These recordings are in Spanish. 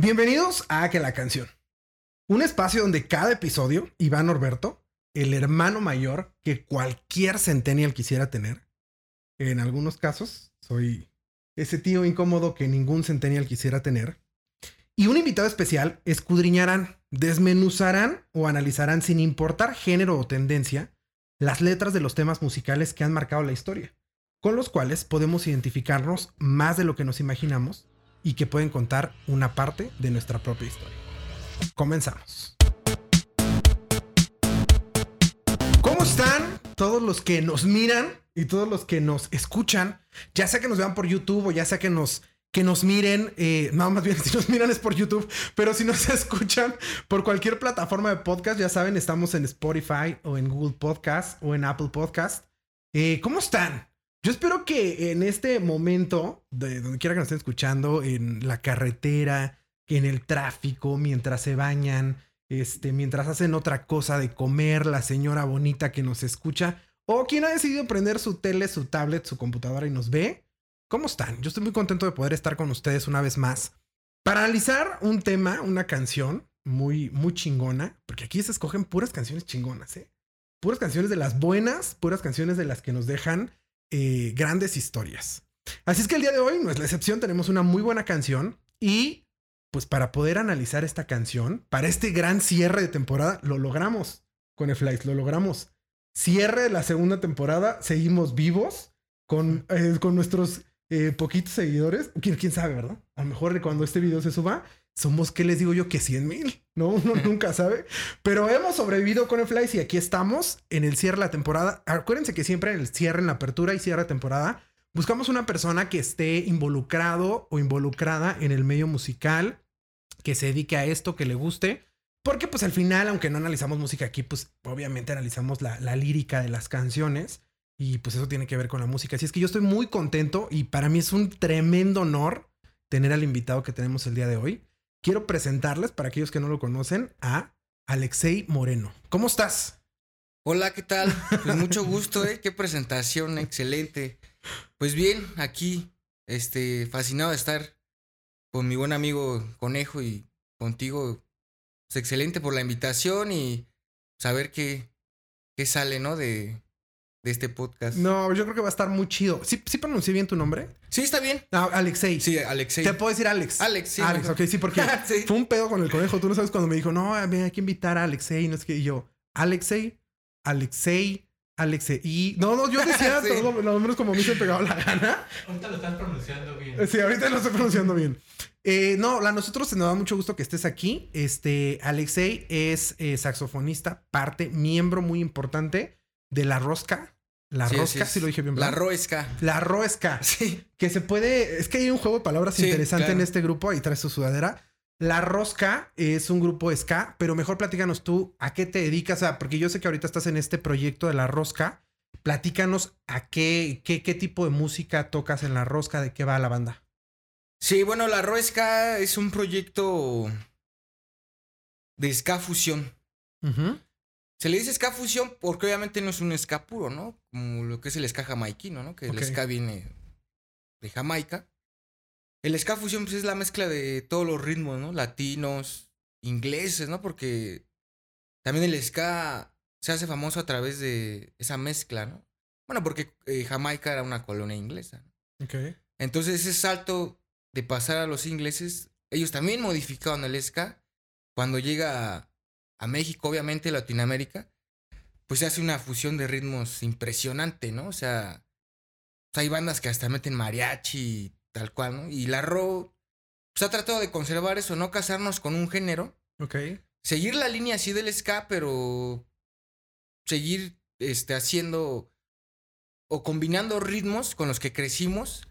Bienvenidos a Que la canción. Un espacio donde cada episodio, Iván Norberto, el hermano mayor que cualquier centennial quisiera tener. En algunos casos, soy ese tío incómodo que ningún centennial quisiera tener. Y un invitado especial escudriñarán, desmenuzarán o analizarán sin importar género o tendencia las letras de los temas musicales que han marcado la historia, con los cuales podemos identificarnos más de lo que nos imaginamos y que pueden contar una parte de nuestra propia historia. Comenzamos. ¿Cómo están todos los que nos miran y todos los que nos escuchan? Ya sea que nos vean por YouTube o ya sea que nos que nos miren, eh, no, más bien si nos miran es por YouTube, pero si nos escuchan por cualquier plataforma de podcast, ya saben, estamos en Spotify o en Google Podcast o en Apple Podcast. Eh, ¿Cómo están? Yo espero que en este momento, de donde quiera que nos estén escuchando, en la carretera, en el tráfico, mientras se bañan, este, mientras hacen otra cosa de comer, la señora bonita que nos escucha, o quien ha decidido prender su tele, su tablet, su computadora y nos ve, ¿Cómo están? Yo estoy muy contento de poder estar con ustedes una vez más para analizar un tema, una canción muy, muy chingona, porque aquí se escogen puras canciones chingonas, ¿eh? Puras canciones de las buenas, puras canciones de las que nos dejan eh, grandes historias. Así es que el día de hoy no es la excepción, tenemos una muy buena canción y pues para poder analizar esta canción, para este gran cierre de temporada, lo logramos con Flies, lo logramos. Cierre de la segunda temporada, seguimos vivos con, eh, con nuestros eh, poquitos seguidores. ¿Quién, ¿Quién sabe, verdad? A lo mejor cuando este video se suba, somos, ¿qué les digo yo? Que 100 mil, ¿no? Uno nunca sabe. Pero hemos sobrevivido con el Flies y aquí estamos en el cierre de la temporada. Acuérdense que siempre en el cierre, en la apertura y cierre de temporada, buscamos una persona que esté involucrado o involucrada en el medio musical, que se dedique a esto, que le guste. Porque pues al final, aunque no analizamos música aquí, pues obviamente analizamos la, la lírica de las canciones. Y pues eso tiene que ver con la música. Así es que yo estoy muy contento y para mí es un tremendo honor tener al invitado que tenemos el día de hoy. Quiero presentarles, para aquellos que no lo conocen, a Alexei Moreno. ¿Cómo estás? Hola, ¿qué tal? Pues mucho gusto, ¿eh? Qué presentación, excelente. Pues bien, aquí, este, fascinado de estar con mi buen amigo Conejo y contigo. Es pues, excelente por la invitación y saber qué, qué sale, ¿no? De, de este podcast. No, yo creo que va a estar muy chido. ¿Sí, sí pronuncié bien tu nombre? Sí, está bien. Ah, Alexei. Sí, Alexei. Te puedo decir Alex. Alex, sí. Alex, ok, sí, porque Sí. fue un pedo con el conejo. Tú no sabes cuando me dijo, no, hay que invitar a Alexei. No es que y yo, Alexei, Alexei, Alexei. Y no, no, yo decía Sí. todos los nombres como a mí se me pegaba la gana. Ahorita lo estás pronunciando bien. Sí, ahorita lo estoy pronunciando bien. Eh, no, a nosotros nos da mucho gusto que estés aquí. Este, Alexei es eh, saxofonista, parte, miembro muy importante de La Rosca. La Sí, Rosca, sí, si lo dije bien. La. Roesca. La Roesca. Sí. Que se puede. Es que hay un juego de palabras Sí, interesante en este grupo. Ahí traes tu sudadera. La Rosca es un grupo ska, pero mejor platícanos tú a qué te dedicas. Sea, porque yo sé que ahorita estás en este proyecto de La Rosca. Platícanos a qué, qué, qué tipo de música tocas en La Rosca, de qué va la banda. Sí, bueno, La Roesca es un proyecto de ska fusión. Ujú. Se le dice ska fusión porque obviamente no es un ska puro, ¿no? Como lo que es el ska jamaiquino, ¿no? Que el ska viene de Jamaica. El ska fusión pues, es la mezcla de todos los ritmos, ¿no? Latinos, ingleses, ¿no? Porque también el ska se hace famoso a través de esa mezcla, ¿no? Bueno, porque eh, Jamaica era una colonia inglesa. ¿no? Ok. Entonces ese salto de pasar a los ingleses, ellos también modificaron el ska. Cuando llega a, México, obviamente Latinoamérica, pues se hace una fusión de ritmos impresionante, ¿no? O sea, hay bandas que hasta meten mariachi y tal cual, ¿no? Y la Ro pues, ha tratado de conservar eso, no casarnos con un género, Ok. seguir la línea así del ska, pero seguir este, haciendo o combinando ritmos con los que crecimos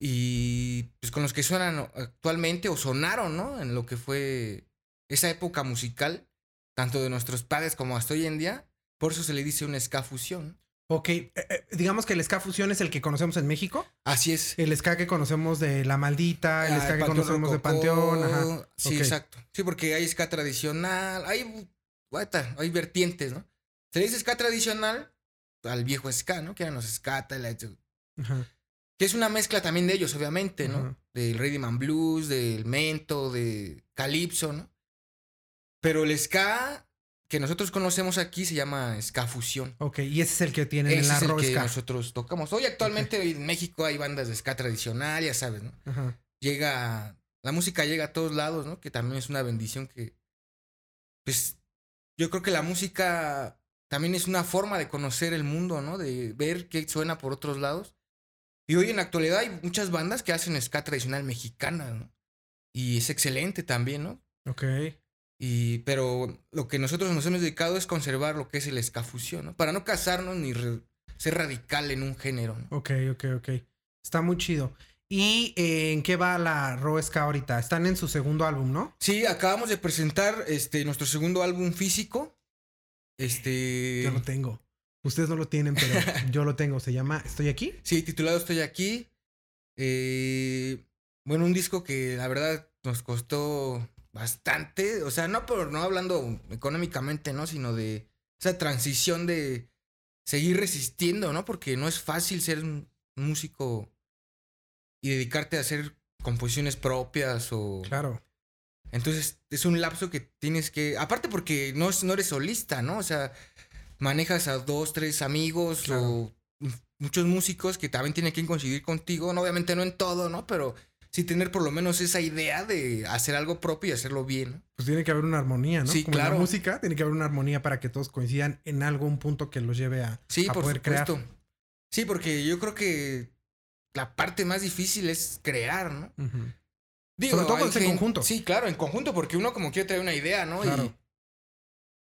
y pues con los que suenan actualmente o sonaron, ¿no? En lo que fue esa época musical, tanto de nuestros padres como hasta hoy en día. Por eso se le dice una ska fusión. Ok. eh, eh, digamos que el ska fusión es el que conocemos en México. Así es. El ska que conocemos de La Maldita, el Ah, ska que conocemos de. Panteón. Ajá. Sí, exacto. Sí, porque hay ska tradicional, hay, guata, hay vertientes, ¿no? Se le dice ska tradicional al viejo ska, ¿no? Que eran los ska, la- Ajá. Que es una mezcla también de ellos, obviamente, ¿no? Ajá. Del rhythm and blues, del mento, de calipso, ¿no? Pero el ska que nosotros conocemos aquí se llama ska fusión. Ok, y ese es el que tienen en la es el que Ska. nosotros tocamos. Hoy actualmente en México hay bandas de ska tradicional, ya sabes, ¿no? Ajá. Llega, la música llega a todos lados, ¿no? Que también es una bendición que, pues, yo creo que la música también es una forma de conocer el mundo, ¿no? De ver qué suena por otros lados. Y hoy en la actualidad hay muchas bandas que hacen ska tradicional mexicana, ¿no? Y es excelente también, ¿no? Ok. Y, pero lo que nosotros nos hemos dedicado es conservar lo que es el ska fusión, ¿no? Para no casarnos ni ser radical en un género, ¿no? Ok, ok, ok. Está muy chido. ¿Y eh, en qué va la Raw Ska ahorita? Están en su segundo álbum, ¿no? Sí, acabamos de presentar este, nuestro segundo álbum físico. Este. Yo lo tengo. Ustedes no lo tienen, pero yo lo tengo. Se llama Estoy aquí. Sí, titulado Estoy aquí. Eh, bueno, un disco que la verdad nos costó bastante. O sea, no por no hablando económicamente, ¿no? Sino de esa transición de seguir resistiendo, ¿no? Porque no es fácil ser un músico y dedicarte a hacer composiciones propias o. Claro. Entonces es un lapso que tienes que. Aparte porque no, no eres solista, ¿no? O sea, manejas a dos, tres amigos Claro. o muchos músicos que también tienen que coincidir contigo. No, obviamente no en todo, ¿no? Pero sí tener por lo menos esa idea de hacer algo propio y hacerlo bien. ¿no? Pues tiene que haber una armonía, ¿no? Sí, Como en claro. la música, tiene que haber una armonía para que todos coincidan en algún punto que los lleve a, Sí, a por poder supuesto. crear. Sí, porque yo creo que la parte más difícil es crear, ¿no? Digo, Sobre todo cuando en conjunto. Sí, claro, en conjunto, porque uno como quiere traer una idea, ¿no? Claro.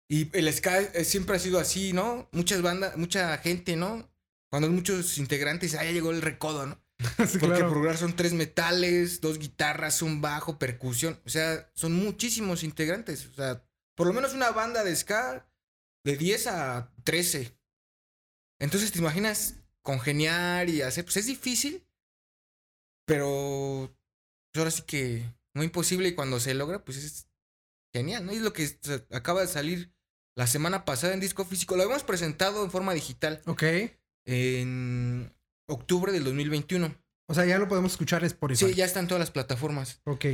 Y, y el ska eh, siempre ha sido así, ¿no? Muchas bandas, mucha gente, ¿no? Cuando hay muchos integrantes, ah, ya llegó el recodo, ¿no? Sí, Porque claro. por lugar son tres metales, dos guitarras, un bajo, percusión. O sea, son muchísimos integrantes. O sea, por lo menos una banda de ska de 10 a 13. Entonces, ¿te imaginas congeniar y hacer? Pues es difícil, pero pues ahora sí que no imposible y cuando se logra, pues es genial, ¿no? Y es lo que acaba de salir la semana pasada en disco físico. Lo habíamos presentado en forma digital Ok. en octubre del 2021. O sea, ya lo podemos escuchar en Spotify. Sí, ya está en todas las plataformas. Ok.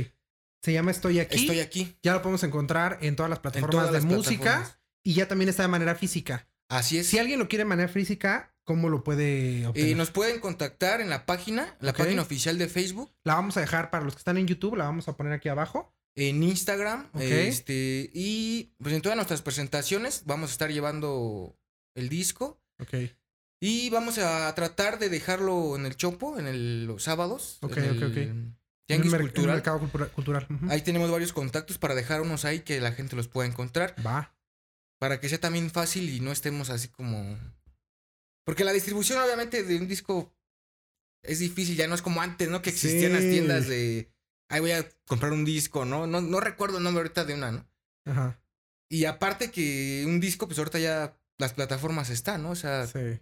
Se llama Estoy aquí. Estoy aquí. Ya lo podemos encontrar en todas las plataformas todas de las música. plataformas. Y ya también está de manera física. Así es. Si alguien lo quiere de manera física, ¿cómo lo puede obtener? Eh, nos pueden contactar en la página, la página oficial de Facebook, La vamos a dejar para los que están en YouTube, la vamos a poner aquí abajo. en Instagram, Ok. este, y pues en todas nuestras presentaciones vamos a estar llevando el disco Ok. Y vamos a tratar de dejarlo en el Chopo, en el- los sábados. Ok, en ok, ok. el Tianguis el, el mercado cultura- cultural. Ahí tenemos varios contactos para dejar unos ahí que la gente los pueda encontrar. Va. para que sea también fácil y no estemos así como... Porque la distribución obviamente de un disco es difícil, ya no es como antes, ¿no? Que existían las tiendas de... Ay, voy a comprar un disco, ¿no? No, no recuerdo el nombre ahorita de una, ¿no? Ajá. Y aparte que un disco, pues ahorita ya las plataformas están, ¿no? O sea, Sí.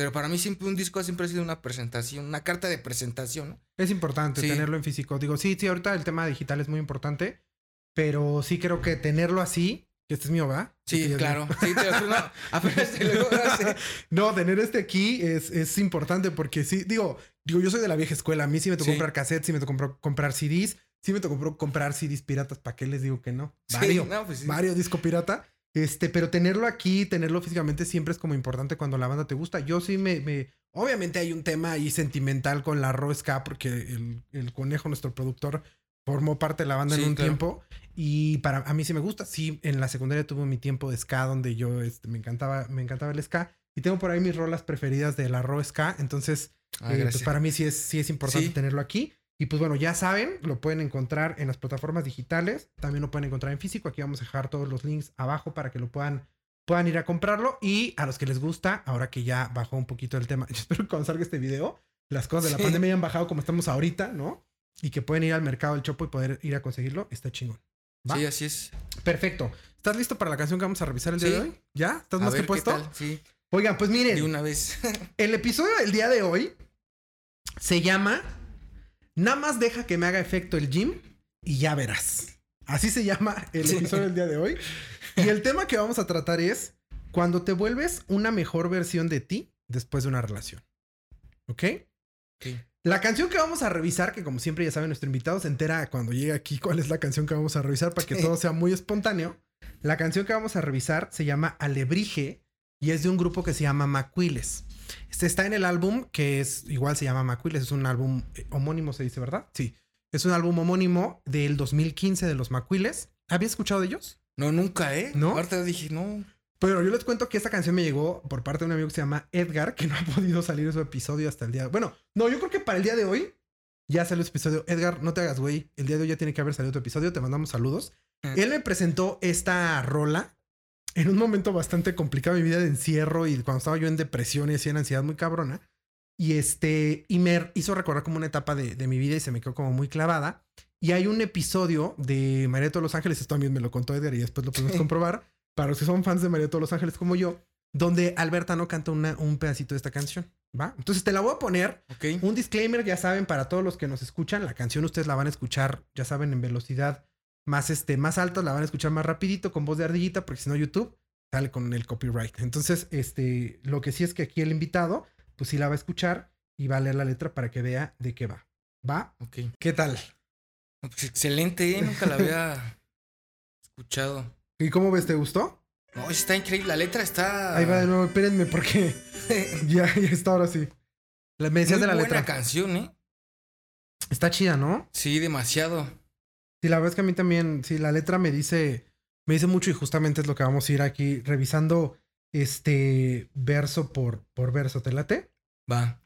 Pero para mí siempre un disco siempre ha sido una presentación, una carta de presentación, ¿no? Es importante Sí. tenerlo en físico. Digo, sí, sí, ahorita el tema digital es muy importante, pero sí creo que tenerlo así, que este es mío, ¿verdad? Sí, Este claro. Sí, te lo no, apenas te lo. No, tener este aquí es, es importante porque sí, digo, digo, yo soy de la vieja escuela. A mí sí me tocó Sí. comprar cassettes, sí me tocó comprar, CDs, sí me tocó comprar- CDs piratas. ¿Para qué les digo que no? Vario, no, pues. Vario disco pirata. Este, pero tenerlo aquí, tenerlo físicamente siempre es como importante cuando la banda te gusta. Yo sí me, me obviamente hay un tema ahí sentimental con la Ska porque el, el conejo, nuestro productor, formó parte de la banda Sí, en un claro. tiempo y para a mí sí me gusta. Sí, en la secundaria tuve mi tiempo de ska donde yo este, me encantaba, me encantaba el ska y tengo por ahí mis rolas preferidas de la Ska, entonces Ah, eh, pues para mí sí es, sí es importante Sí. tenerlo aquí. Y pues bueno, ya saben, lo pueden encontrar en las plataformas digitales. También lo pueden encontrar en físico. Aquí vamos a dejar todos los links abajo para que lo puedan, puedan ir a comprarlo. Y a los que les gusta, ahora que ya bajó un poquito el tema, yo espero que cuando salga este video, las cosas de la Sí. pandemia hayan bajado como estamos ahorita, ¿no? Y que pueden ir al mercado del Chopo y poder ir a conseguirlo. Está chingón. ¿Va? Sí, así es. Perfecto. ¿Estás listo para la canción que vamos a revisar el día de hoy? ¿Ya? ¿Estás A más ver que qué puesto? tal, Sí, Oigan, pues miren. de una vez. El episodio del día de hoy se llama Nada más deja que me haga efecto el gym y ya verás. Así se llama el episodio del día de hoy. Y el tema que vamos a tratar es cuando te vuelves una mejor versión de ti después de una relación. ¿Ok? Sí. La canción que vamos a revisar, que como siempre ya saben, nuestro invitado se entera cuando llega aquí cuál es la canción que vamos a revisar para que todo sea muy espontáneo. La canción que vamos a revisar se llama Alebrije y es de un grupo que se llama Macuiles. Este está en el álbum que es igual se llama Macuiles, es un álbum eh, homónimo, se dice, ¿verdad? Sí. Es un álbum homónimo del 2015 de los Macuiles. ¿Había escuchado de ellos? No, nunca, ¿eh? ¿No? Ahorita dije, no. Pero yo les cuento que esta canción me llegó por parte de un amigo que se llama Edgar, que no ha podido salir su episodio hasta el día. Bueno, no, yo creo que para el día de hoy ya salió su episodio. Edgar, no te hagas, güey. El día de hoy ya tiene que haber salido tu episodio. Te mandamos saludos. Mm. Él me presentó esta rola en un momento bastante complicado de mi vida de encierro y cuando estaba yo en depresión y así en ansiedad muy cabrona. Y este, y me hizo recordar como una etapa de, de mi vida y se me quedó como muy clavada. Y hay un episodio de María de todos los Ángeles, esto también me lo contó Edgar y después lo podemos comprobar, para los que son fans de María de todos los Ángeles como yo, donde Alberta no canta una- un pedacito de esta canción, ¿va? Entonces te la voy a poner, Ok. un disclaimer, ya saben, para todos los que nos escuchan, la canción ustedes la van a escuchar, ya saben, en velocidad más, este, más alta, la van a escuchar más rapidito, con voz de ardillita, porque si no YouTube sale con el copyright. Entonces, este, lo que sí es que aquí el invitado, pues sí la va a escuchar y va a leer la letra para que vea de qué va. ¿Va? Ok. ¿Qué tal? Pues excelente, ¿eh? Nunca la había escuchado. ¿Y cómo ves? ¿Te gustó? No, está increíble. La letra está. Ahí va de nuevo, espérenme porque ya, ya está ahora sí. La- Me decías Muy de la buena letra. canción, ¿eh? Está chida, ¿no? Sí, demasiado. Sí, la verdad es que a mí también, sí, la letra me dice, me dice mucho y justamente es lo que vamos a ir aquí revisando este verso por, por verso. ¿Te late? Va.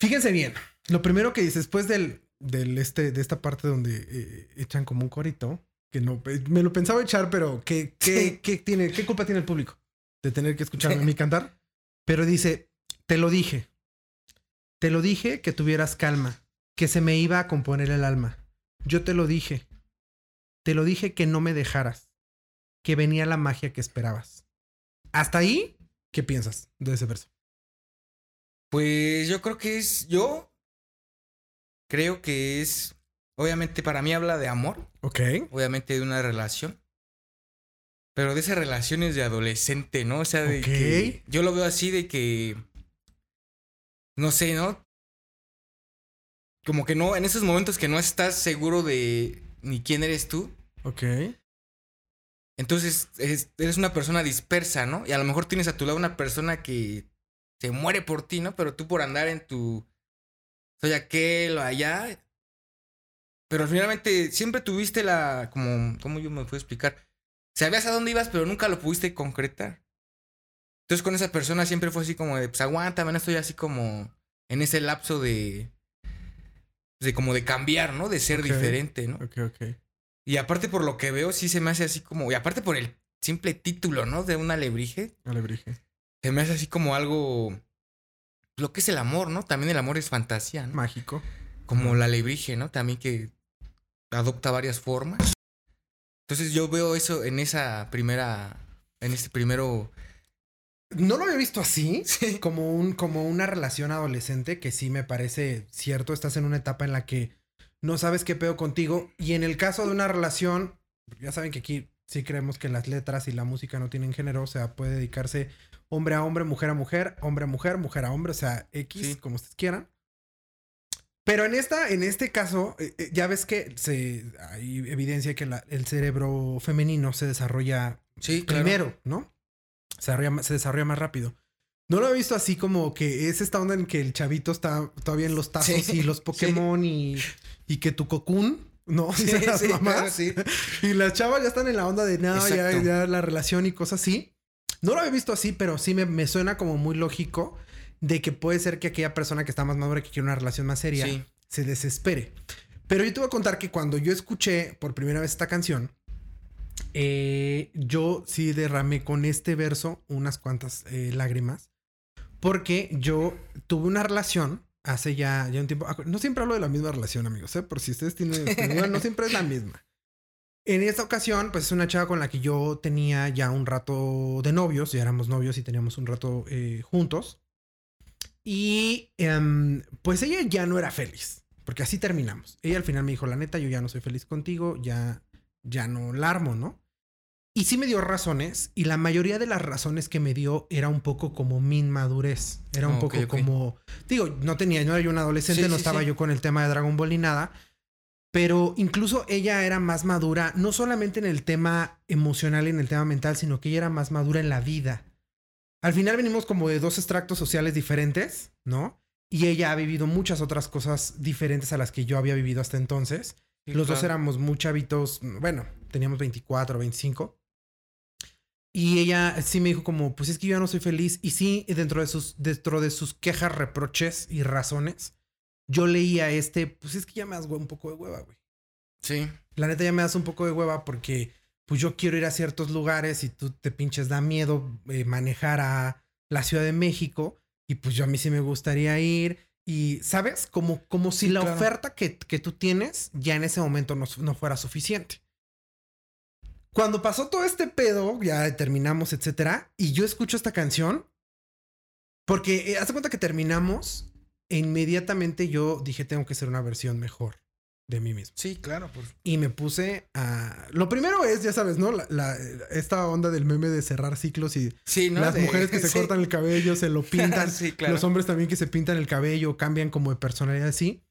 Fíjense bien, lo primero que dice después del, del este, de esta parte donde eh, echan como un corito, que no, eh, me lo pensaba echar, pero ¿qué, qué, qué tiene, ¿qué culpa tiene el público de tener que escucharme a mí cantar? Pero dice, te lo dije, te lo dije que tuvieras calma, que se me iba a componer el alma. Yo te lo dije, te lo dije que no me dejaras, que venía la magia que esperabas. Hasta ahí, ¿qué piensas de ese verso? Pues yo creo que es. Yo creo que es. Obviamente, para mí habla de amor. Ok. Obviamente de una relación. Pero de esas relaciones de adolescente, ¿no? O sea, de Ok. que. Yo lo veo así de que. No sé, ¿no? Como que no, en esos momentos que no estás seguro de ni quién eres tú. Ok. Entonces es- eres una persona dispersa, ¿no? Y a lo mejor tienes a tu lado una persona que se muere por ti, ¿no? Pero tú por andar en tu... Soy aquel o allá. Pero finalmente siempre tuviste la... Como, ¿Cómo yo me puedo explicar? Sabías a dónde ibas, pero nunca lo pudiste concretar. Entonces con esa persona siempre fue así como de, pues aguántame, no estoy así como en ese lapso de... De como de cambiar, ¿no? De ser diferente, ¿no? Ok, ok. Y aparte por lo que veo, sí se me hace así como. Y aparte por el simple título, ¿no? De un alebrije. Alebrije. Se me hace así como algo. Lo que es el amor, ¿no? También el amor es fantasía, ¿no? Mágico. Como la alebrije, ¿no? También que adopta varias formas. Entonces yo veo eso en esa primera. En este primero. No lo había visto así, Sí. como, un, como una relación adolescente, que sí me parece cierto. Estás en una etapa en la que no sabes qué pedo contigo. Y en el caso de una relación, ya saben que aquí sí creemos que las letras y la música no tienen género. O sea, puede dedicarse hombre a hombre, mujer a mujer, hombre a mujer, mujer a hombre, o sea, X, Sí. como ustedes quieran. Pero en esta, en este caso, eh, eh, ya ves que se hay evidencia que la- el cerebro femenino se desarrolla Sí, claro. primero, ¿no? Se desarrolla, se desarrolla más rápido. No lo he visto así como que es esta onda en que el chavito está todavía en los tazos Sí, y los sí. Pokémon y, y que tu cocún, ¿no? Sí, Dicen las sí, mamás. claro, sí. Y las chavas ya están en la onda de no, ya, ya la relación y cosas así. No lo había visto así, pero sí me, me suena como muy lógico de que puede ser que aquella persona que está más madura que quiere una relación más seria se desespere. Pero yo te voy a contar que cuando yo escuché por primera vez esta canción, eh, yo sí derramé con este verso unas cuantas eh, lágrimas. Porque yo tuve una relación hace ya, ya un tiempo. No siempre hablo de la misma relación, amigos, ¿eh? Por si ustedes tienen. no siempre es la misma. En esta ocasión, pues es una chava con la que yo tenía ya un rato de novios, ya éramos novios y teníamos un rato eh, juntos. Y em, pues ella ya no era feliz, porque así terminamos. Ella al final me dijo, la neta, yo ya no soy feliz contigo, ya, ya no la armo, ¿no? Y sí me dio razones, y la mayoría de las razones que me dio era un poco como mi inmadurez. Era un Ok, poco como. Digo, no tenía, no era yo un adolescente, Sí, no sí, estaba sí. yo con el tema de Dragon Ball ni nada. Pero incluso ella era más madura, no solamente en el tema emocional y en el tema mental, sino que ella era más madura en la vida. Al final venimos como de dos extractos sociales diferentes, ¿no? Y ella ha vivido muchas otras cosas diferentes a las que yo había vivido hasta entonces. Sí, Los dos éramos muy chavitos, bueno, teníamos 24, 25. Y ella sí me dijo como, pues es que yo ya no soy feliz. Y sí, dentro de sus, dentro de sus quejas, reproches y razones, yo leía este, pues es que ya me das un poco de hueva, güey. Sí. La neta ya me das un poco de hueva porque pues yo quiero ir a ciertos lugares y tú te pinches da miedo eh, manejar a la Ciudad de México y pues yo a mí sí me gustaría ir y sabes como como si Sí, la claro. oferta que, que tú tienes ya en ese momento no, no fuera suficiente. Cuando pasó todo este pedo, ya terminamos, etcétera, y yo escucho esta canción porque eh, haz de cuenta que terminamos e inmediatamente yo dije tengo que hacer una versión mejor de mí mismo. Sí, claro. Pues. Y me puse a... Lo primero es, ya sabes, ¿no? La, la- esta onda del meme de cerrar ciclos y Sí, ¿no? las De- mujeres que se sí. cortan el cabello, se lo pintan. sí, claro. Los hombres también que se pintan el cabello, cambian como de personalidad así.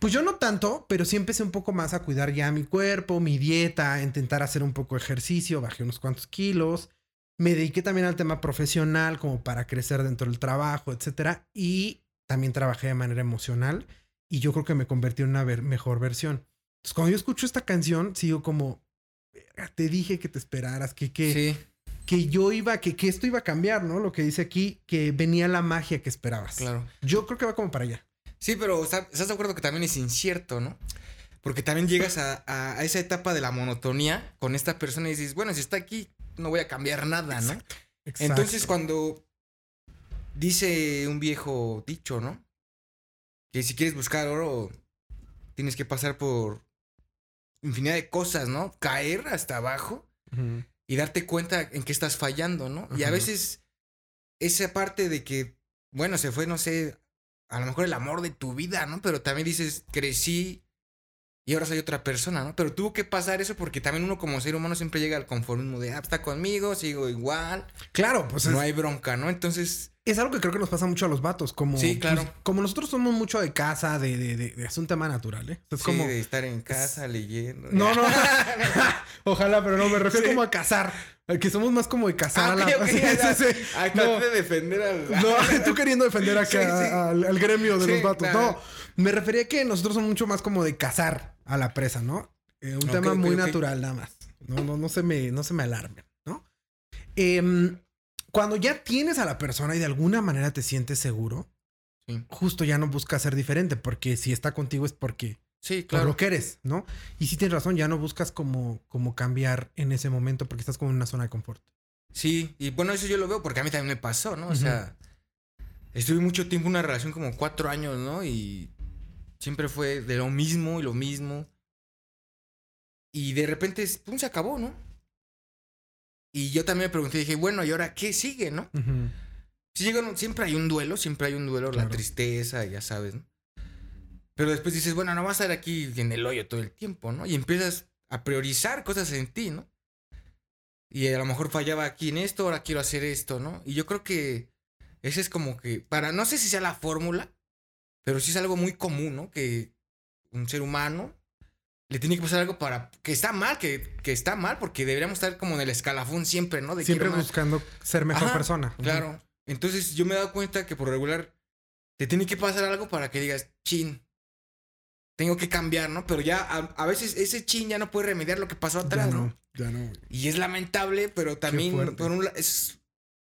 Pues yo no tanto, pero sí empecé un poco más a cuidar ya mi cuerpo, mi dieta, a intentar hacer un poco de ejercicio, bajé unos cuantos kilos. Me dediqué también al tema profesional como para crecer dentro del trabajo, etcétera. Y también trabajé de manera emocional y yo creo que me convertí en una ver- mejor versión. Entonces, cuando yo escucho esta canción, sigo como, "Verga, te dije que te esperaras, que, que, Sí, que yo iba, que, que esto iba a cambiar, ¿no? Lo que dice aquí, que venía la magia que esperabas. claro. Yo creo que va como para allá. Sí, pero ¿estás de acuerdo que también es incierto, no? Porque también llegas a, a- a esa etapa de la monotonía con esta persona y dices, bueno, si está aquí, no voy a cambiar nada, ¿no? Exacto. Entonces, cuando dice un viejo dicho, ¿no? Que si quieres buscar oro, tienes que pasar por infinidad de cosas, ¿no? Caer hasta abajo y darte cuenta en qué estás fallando, ¿no? Y a veces esa parte de que, bueno, se fue, no sé, a lo mejor el amor de tu vida, ¿no? Pero también dices, crecí y ahora soy otra persona, ¿no? Pero tuvo que pasar eso porque también uno como ser humano siempre llega al conformismo de, ah, está conmigo, sigo igual, Claro, pues no es, hay bronca, ¿no? Entonces, es algo que creo que nos pasa mucho a los vatos. Como, Sí, claro. pues, como nosotros somos mucho de casa, de, de, de- de- es un tema natural, ¿eh? Es sí, como. de estar en casa leyendo. No, no. Ojalá, pero no, me refiero Sí. como a cazar. Que somos más como de cazar Ah, a la. ok, ok, Sí. Ay, No. de defender al... No, tú queriendo defender acá. Al, al gremio de los vatos. claro. No, me refería que nosotros somos mucho más como de cazar a la presa, ¿no? Eh, un tema muy natural, nada más. No, no, no se me, no se me alarmen, ¿no? Em, cuando ya tienes a la persona y de alguna manera te sientes seguro, Sí. justo ya no buscas ser diferente, porque si está contigo es porque Sí, por claro. lo que eres, ¿no? Y si tienes razón, ya no buscas como, como cambiar en ese momento porque estás como en una zona de confort. Sí, y bueno, eso yo lo veo porque a mí también me pasó, ¿no? O sea, estuve mucho tiempo en una relación como cuatro años, ¿no? Y siempre fue de lo mismo y lo mismo. Y de repente, pum, se acabó, ¿no? Y yo también me pregunté, dije, bueno, ¿y ahora qué sigue, no? Ujú. Sí, llega- siempre hay un duelo, siempre hay un duelo, Claro. la tristeza, ya sabes, ¿no? Pero después dices, bueno, no vas a estar aquí en el hoyo todo el tiempo, ¿no? Y empiezas a priorizar cosas en ti, ¿no? Y a lo mejor fallaba aquí en esto, ahora quiero hacer esto, ¿no? Y yo creo que ese es como que, para, no sé si sea la fórmula, pero sí es algo muy común, ¿no? Que un ser humano le tiene que pasar algo para, que está mal, que, que está mal, porque deberíamos estar como en el escalafón siempre, ¿no? De Siempre buscando ser mejor Ajá, persona. Claro. Entonces yo me he dado cuenta que por regular te tiene que pasar algo para que digas, chin, tengo que cambiar, ¿no? Pero ya a, a veces ese chin ya no puede remediar lo que pasó Ya atrás, ¿no? no, ya no. Y es lamentable, pero también por un es,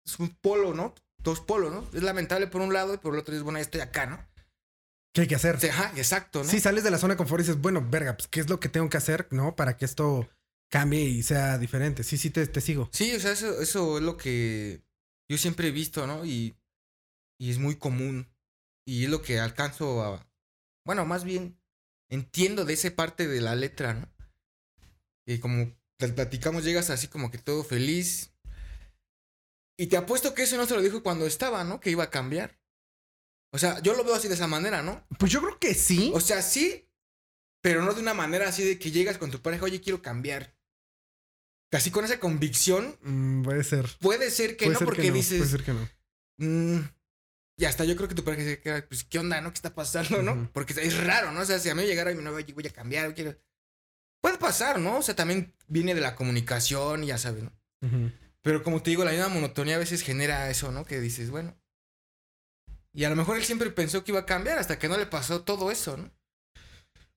es un polo, ¿no? Dos polos, ¿no? Es lamentable por un lado y por el otro es bueno, ya estoy acá, ¿no? ¿Qué hay que hacer? Ajá, exacto, ¿no? Sí, sales de la zona de confort y dices, bueno, verga, pues, ¿qué es lo que tengo que hacer, no? Para que esto cambie y sea diferente. Sí, sí, te, te sigo. Sí, o sea, eso, eso es lo que yo siempre he visto, ¿no? Y, y es muy común. Y es lo que alcanzo a... Bueno, más bien entiendo de esa parte de la letra, ¿no? Y como pl- platicamos, llegas así como que todo feliz. Y te apuesto que eso no se lo dijo cuando estaba, ¿no? Que iba a cambiar. O sea, yo lo veo así de esa manera, ¿no? Pues yo creo que sí. O sea, sí, pero no de una manera así de que llegas con tu pareja, oye, quiero cambiar. así con esa convicción, Mm, puede ser. puede ser que puede no, ser porque que no, dices, Puede ser que no. mm, y hasta yo creo que tu pareja se queda, pues, ¿qué onda, no? ¿Qué está pasando, no? Porque es raro, ¿no? O sea, si a mí llegara y me no, oye, voy a cambiar, quiero... Puede pasar, ¿no? O sea, también viene de la comunicación y ya sabes, ¿no? Pero como te digo, la misma monotonía a veces genera eso, ¿no? Que dices, bueno. Y a lo mejor él siempre pensó que iba a cambiar hasta que no le pasó todo eso, ¿no?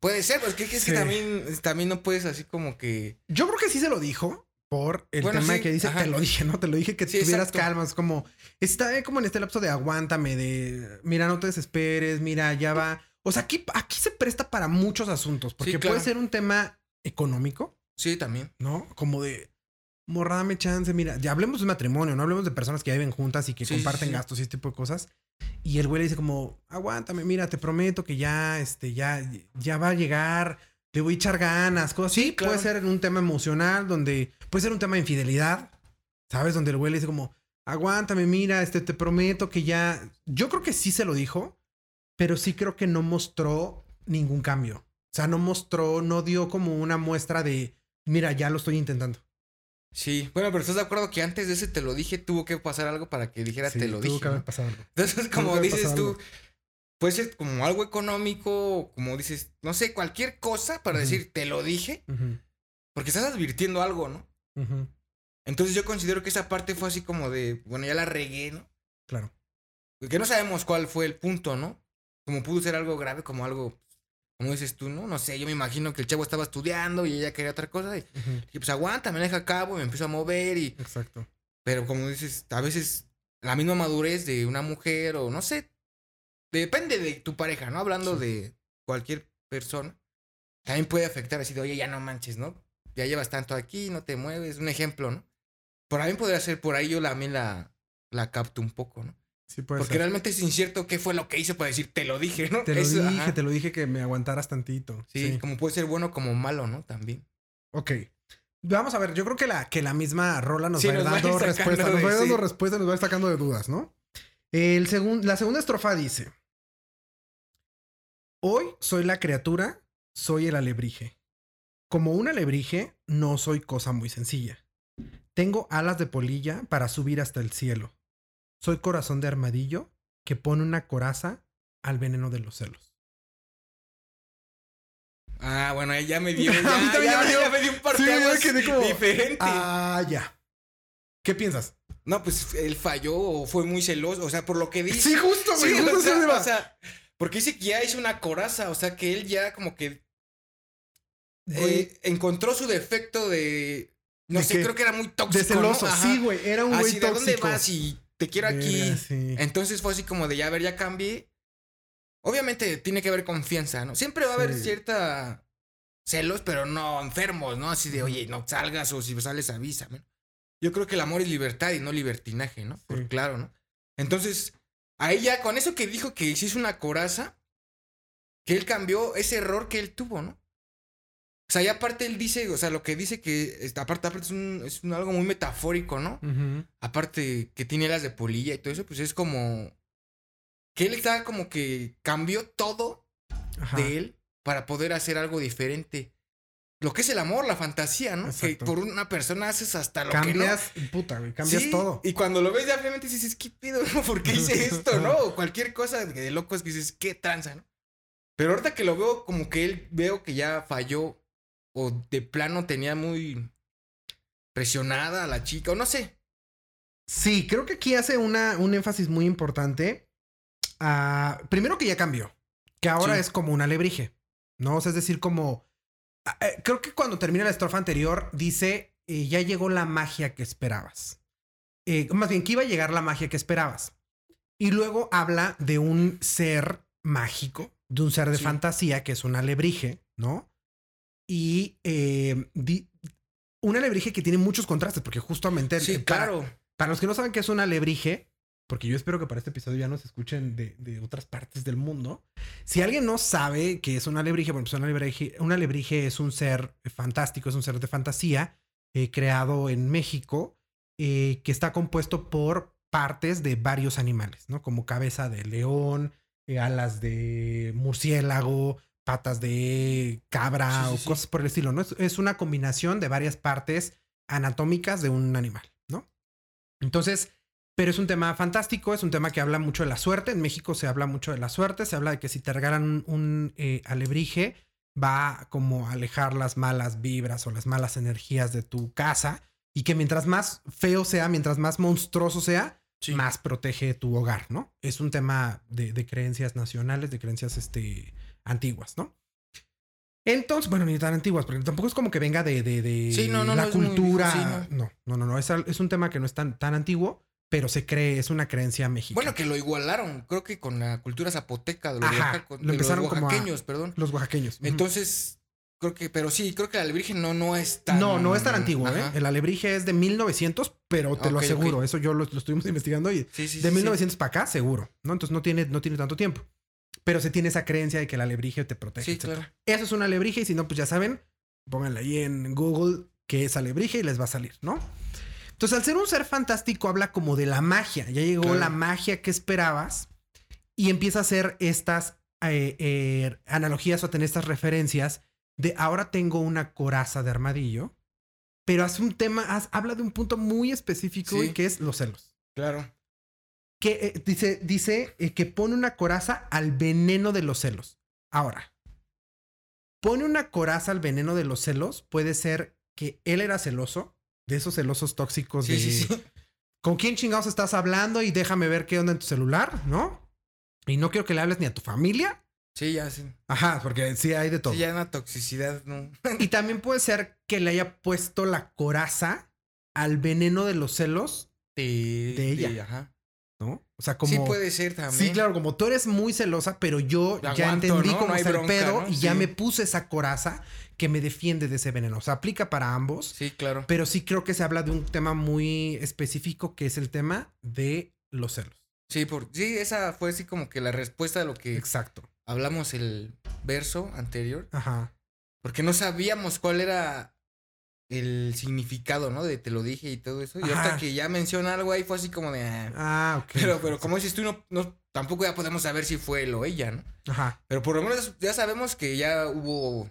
Puede ser, pues que, que es que también, también no puedes así como que. Yo creo que sí se lo dijo por el Bueno, tema sí, que dice, ajá. te lo dije, ¿no? Te lo dije que Sí, tuvieras exacto. calma. Es como, está como en este lapso de aguántame, de mira, no te desesperes, mira, ya va. O sea, aquí, aquí se presta para muchos asuntos, porque claro. puede ser un tema económico, Sí, también. ¿no? Como de, morra, dame chance, mira, ya hablemos de matrimonio, no hablemos de personas que viven juntas y que comparten gastos y este tipo de cosas. Y el güey le dice como, aguántame, mira, te prometo que ya, este, ya, ya va a llegar, le voy a echar ganas, cosas así. Sí, claro. Puede ser un tema emocional, donde, puede ser un tema de infidelidad, ¿sabes? Donde el güey le dice como, aguántame, mira, este, te prometo que ya, yo creo que sí se lo dijo, pero sí creo que no mostró ningún cambio. O sea, no mostró, no dio como una muestra de, mira, ya lo estoy intentando. Sí. Bueno, pero ¿estás de acuerdo que antes de ese te lo dije, tuvo que pasar algo para que dijera Sí, te lo tuvo dije? que haber ¿no? pasado algo. Entonces, como dices tú, algo. puede ser como algo económico, como dices, no sé, cualquier cosa para decir te lo dije, porque estás advirtiendo algo, ¿no? Entonces yo considero que esa parte fue así como de, bueno, ya la regué, ¿no? Claro. Que no sabemos cuál fue el punto, ¿no? Como pudo ser algo grave, como algo, como dices tú, ¿no? No sé, yo me imagino que el chavo estaba estudiando y ella quería otra cosa. Y, y pues aguanta, me deja a cabo, me empiezo a mover y... Exacto. Pero como dices, a veces la misma madurez de una mujer o no sé, depende de tu pareja, ¿no? Hablando Sí. de cualquier persona, también puede afectar así de, oye, ya no manches, ¿no? Ya llevas tanto aquí, no te mueves, un ejemplo, ¿no? Por ahí podría ser, por ahí yo también la, la capto un poco, ¿no? Sí, puede Porque ser. realmente es incierto qué fue lo que hizo para decir, te lo dije, ¿no? Te lo Eso, dije, ajá. te lo dije que me aguantaras tantito. Sí, Sí. como puede ser bueno como malo, ¿no? También. Ok. Vamos a ver, yo creo que la, que la misma rola nos Sí, va a ir dando respuestas. Nos va a ir dando respuestas, nos va a ir sacando de dudas, ¿no? El segun- la segunda estrofa dice: Hoy soy la criatura, soy el alebrije. Como un alebrije, no soy cosa muy sencilla. Tengo alas de polilla para subir hasta el cielo. Soy corazón de armadillo que pone una coraza al veneno de los celos. Ah, bueno, ahí ya me dio, ya, también ya, ya me dio- ya me dio un Sí, como- diferente. Ah, ya. ¿Qué piensas? No, pues él falló o fue muy celoso, o sea, por lo que dice. Sí, justo, güey. Sí, justo o, sea, iba. o sea, porque dice que ya hizo una coraza, o sea, que él ya como que eh, encontró su defecto de, no ¿De sé, qué? creo que era muy tóxico, de celoso, sí, güey. Era un güey Así, ¿de dónde tóxico. vas? Y te quiero aquí. Sí. Entonces fue así como de, ya, a ver, ya cambié. Obviamente tiene que haber confianza, ¿no? Siempre va a haber Sí. cierta celos, pero no enfermos, ¿no? Así de, oye, no salgas o si sales avísame. Yo creo que el amor es libertad y no libertinaje, ¿no? Por Sí. claro, ¿no? Entonces, ahí ya con eso que dijo que hizo una coraza, que él cambió ese error que él tuvo, ¿no? O sea, y aparte él dice, o sea, lo que dice que, aparte, aparte es, un, es un- algo muy metafórico, ¿no? Aparte que tiene las de polilla y todo eso, pues es como que él está como que cambió todo Ajá. de él para poder hacer algo diferente. Lo que es el amor, la fantasía, ¿no? Que por una persona haces hasta lo Cambias, puta, güey. que no. Cambias Sí, todo. Y cuando lo ves ya obviamente dices, ¿qué pido? no? ¿Por qué hice esto, no? O cualquier cosa de locos que dices, ¿qué tranza, no? Pero ahorita que lo veo como que él veo que ya falló o de plano tenía muy presionada a la chica o no sé. Sí, creo que aquí hace una, un énfasis muy importante. primero que ya cambió. Que ahora Sí. es como un alebrije. ¿No? O sea, es decir, como. ah, eh, creo que cuando termina la estrofa anterior, dice: eh, Ya llegó la magia que esperabas. Eh, más bien, que iba a llegar la magia que esperabas. Y luego habla de un ser mágico, de un ser de Sí. fantasía, que es un alebrije, ¿no? Y eh, di- un alebrije que tiene muchos contrastes, porque justamente. Sí, para- claro. para los que no saben qué es un alebrije, porque yo espero que para este episodio ya nos escuchen de, de otras partes del mundo. Si alguien no sabe qué es un alebrije, bueno, pues un alebrije, un alebrije es un ser fantástico, es un ser de fantasía eh, creado en México eh, que está compuesto por partes de varios animales, ¿no? Como cabeza de león, eh, alas de murciélago, patas de cabra Sí, sí, o cosas por el estilo, ¿no? Es, es una combinación de varias partes anatómicas de un animal, ¿no? Entonces, pero es un tema fantástico, es un tema que habla mucho de la suerte. En México se habla mucho de la suerte, se habla de que si te regalan un, un, eh, alebrije, va como a alejar las malas vibras o las malas energías de tu casa y que mientras más feo sea, mientras más monstruoso sea, Sí. más protege tu hogar, ¿no? Es un tema de, de creencias nacionales, de creencias este, antiguas, ¿no? Entonces, bueno, ni tan antiguas, porque tampoco es como que venga de, de, de Sí, no, no, la no es muy- cultura. sí, no. no, no, no, Es, es un tema que no es tan, tan antiguo, pero se cree, es una creencia mexicana. Bueno, que lo igualaron, creo que con la cultura zapoteca de los, Ajá, lo de empezaron los como a- oaxaqueños, perdón. Los oaxaqueños. Entonces, creo que, pero sí, creo que la alebrije no, no es tan. No, no es tan antiguo, ¿eh? El alebrije es de 1900, pero te lo aseguro. Eso yo lo, lo estuvimos investigando y Sí, sí, de sí, 1900 para acá, seguro, ¿no? Entonces no tiene, no tiene tanto tiempo. Pero se tiene esa creencia de que el alebrije te protege. Sí, etcétera. claro. Eso es un alebrije y si no, pues ya saben, pónganle ahí en Google que es alebrije y les va a salir, ¿no? Entonces, al ser un ser fantástico, habla como de la magia. Ya llegó Claro. la magia que esperabas y empieza a hacer estas eh, eh, analogías o a tener estas referencias de ahora tengo una coraza de armadillo, pero hace un tema, haz- habla de un punto muy específico Sí. y que es los celos. Claro. Que eh, dice, dice eh, que pone una coraza al veneno de los celos. Ahora, pone una coraza al veneno de los celos, puede ser que él era celoso, de esos celosos tóxicos Sí, de sí, sí. con quién chingados estás hablando y déjame ver qué onda en tu celular, ¿no? Y no quiero que le hables ni a tu familia. Sí, ya, sí. Ajá, porque sí hay de todo. Sí, ya una toxicidad, ¿no? Y también puede ser que le haya puesto la coraza al veneno de los celos, De, De ella. ajá. O sea, como... Sí, puede ser también. Sí, claro, como tú eres muy celosa, pero yo ya entendí ¿no? cómo No está el pedo ¿no? y ya me puse esa coraza que me defiende de ese veneno. O sea, aplica para ambos, Sí, claro. pero sí creo que se habla de un tema muy específico que es el tema de los celos. Sí, por, sí, esa fue así como que la respuesta a lo que Exacto. hablamos el verso anterior. Ajá. Porque no sabíamos cuál era el significado, ¿no? De te lo dije y todo eso. Y Ajá. ahorita que ya menciona algo ahí fue así como de. ah. Ah, ok. Pero, pero como dices tú, no, no, tampoco ya podemos saber si fue él o ella, ¿no? Ajá. Pero por lo menos ya sabemos que ya hubo.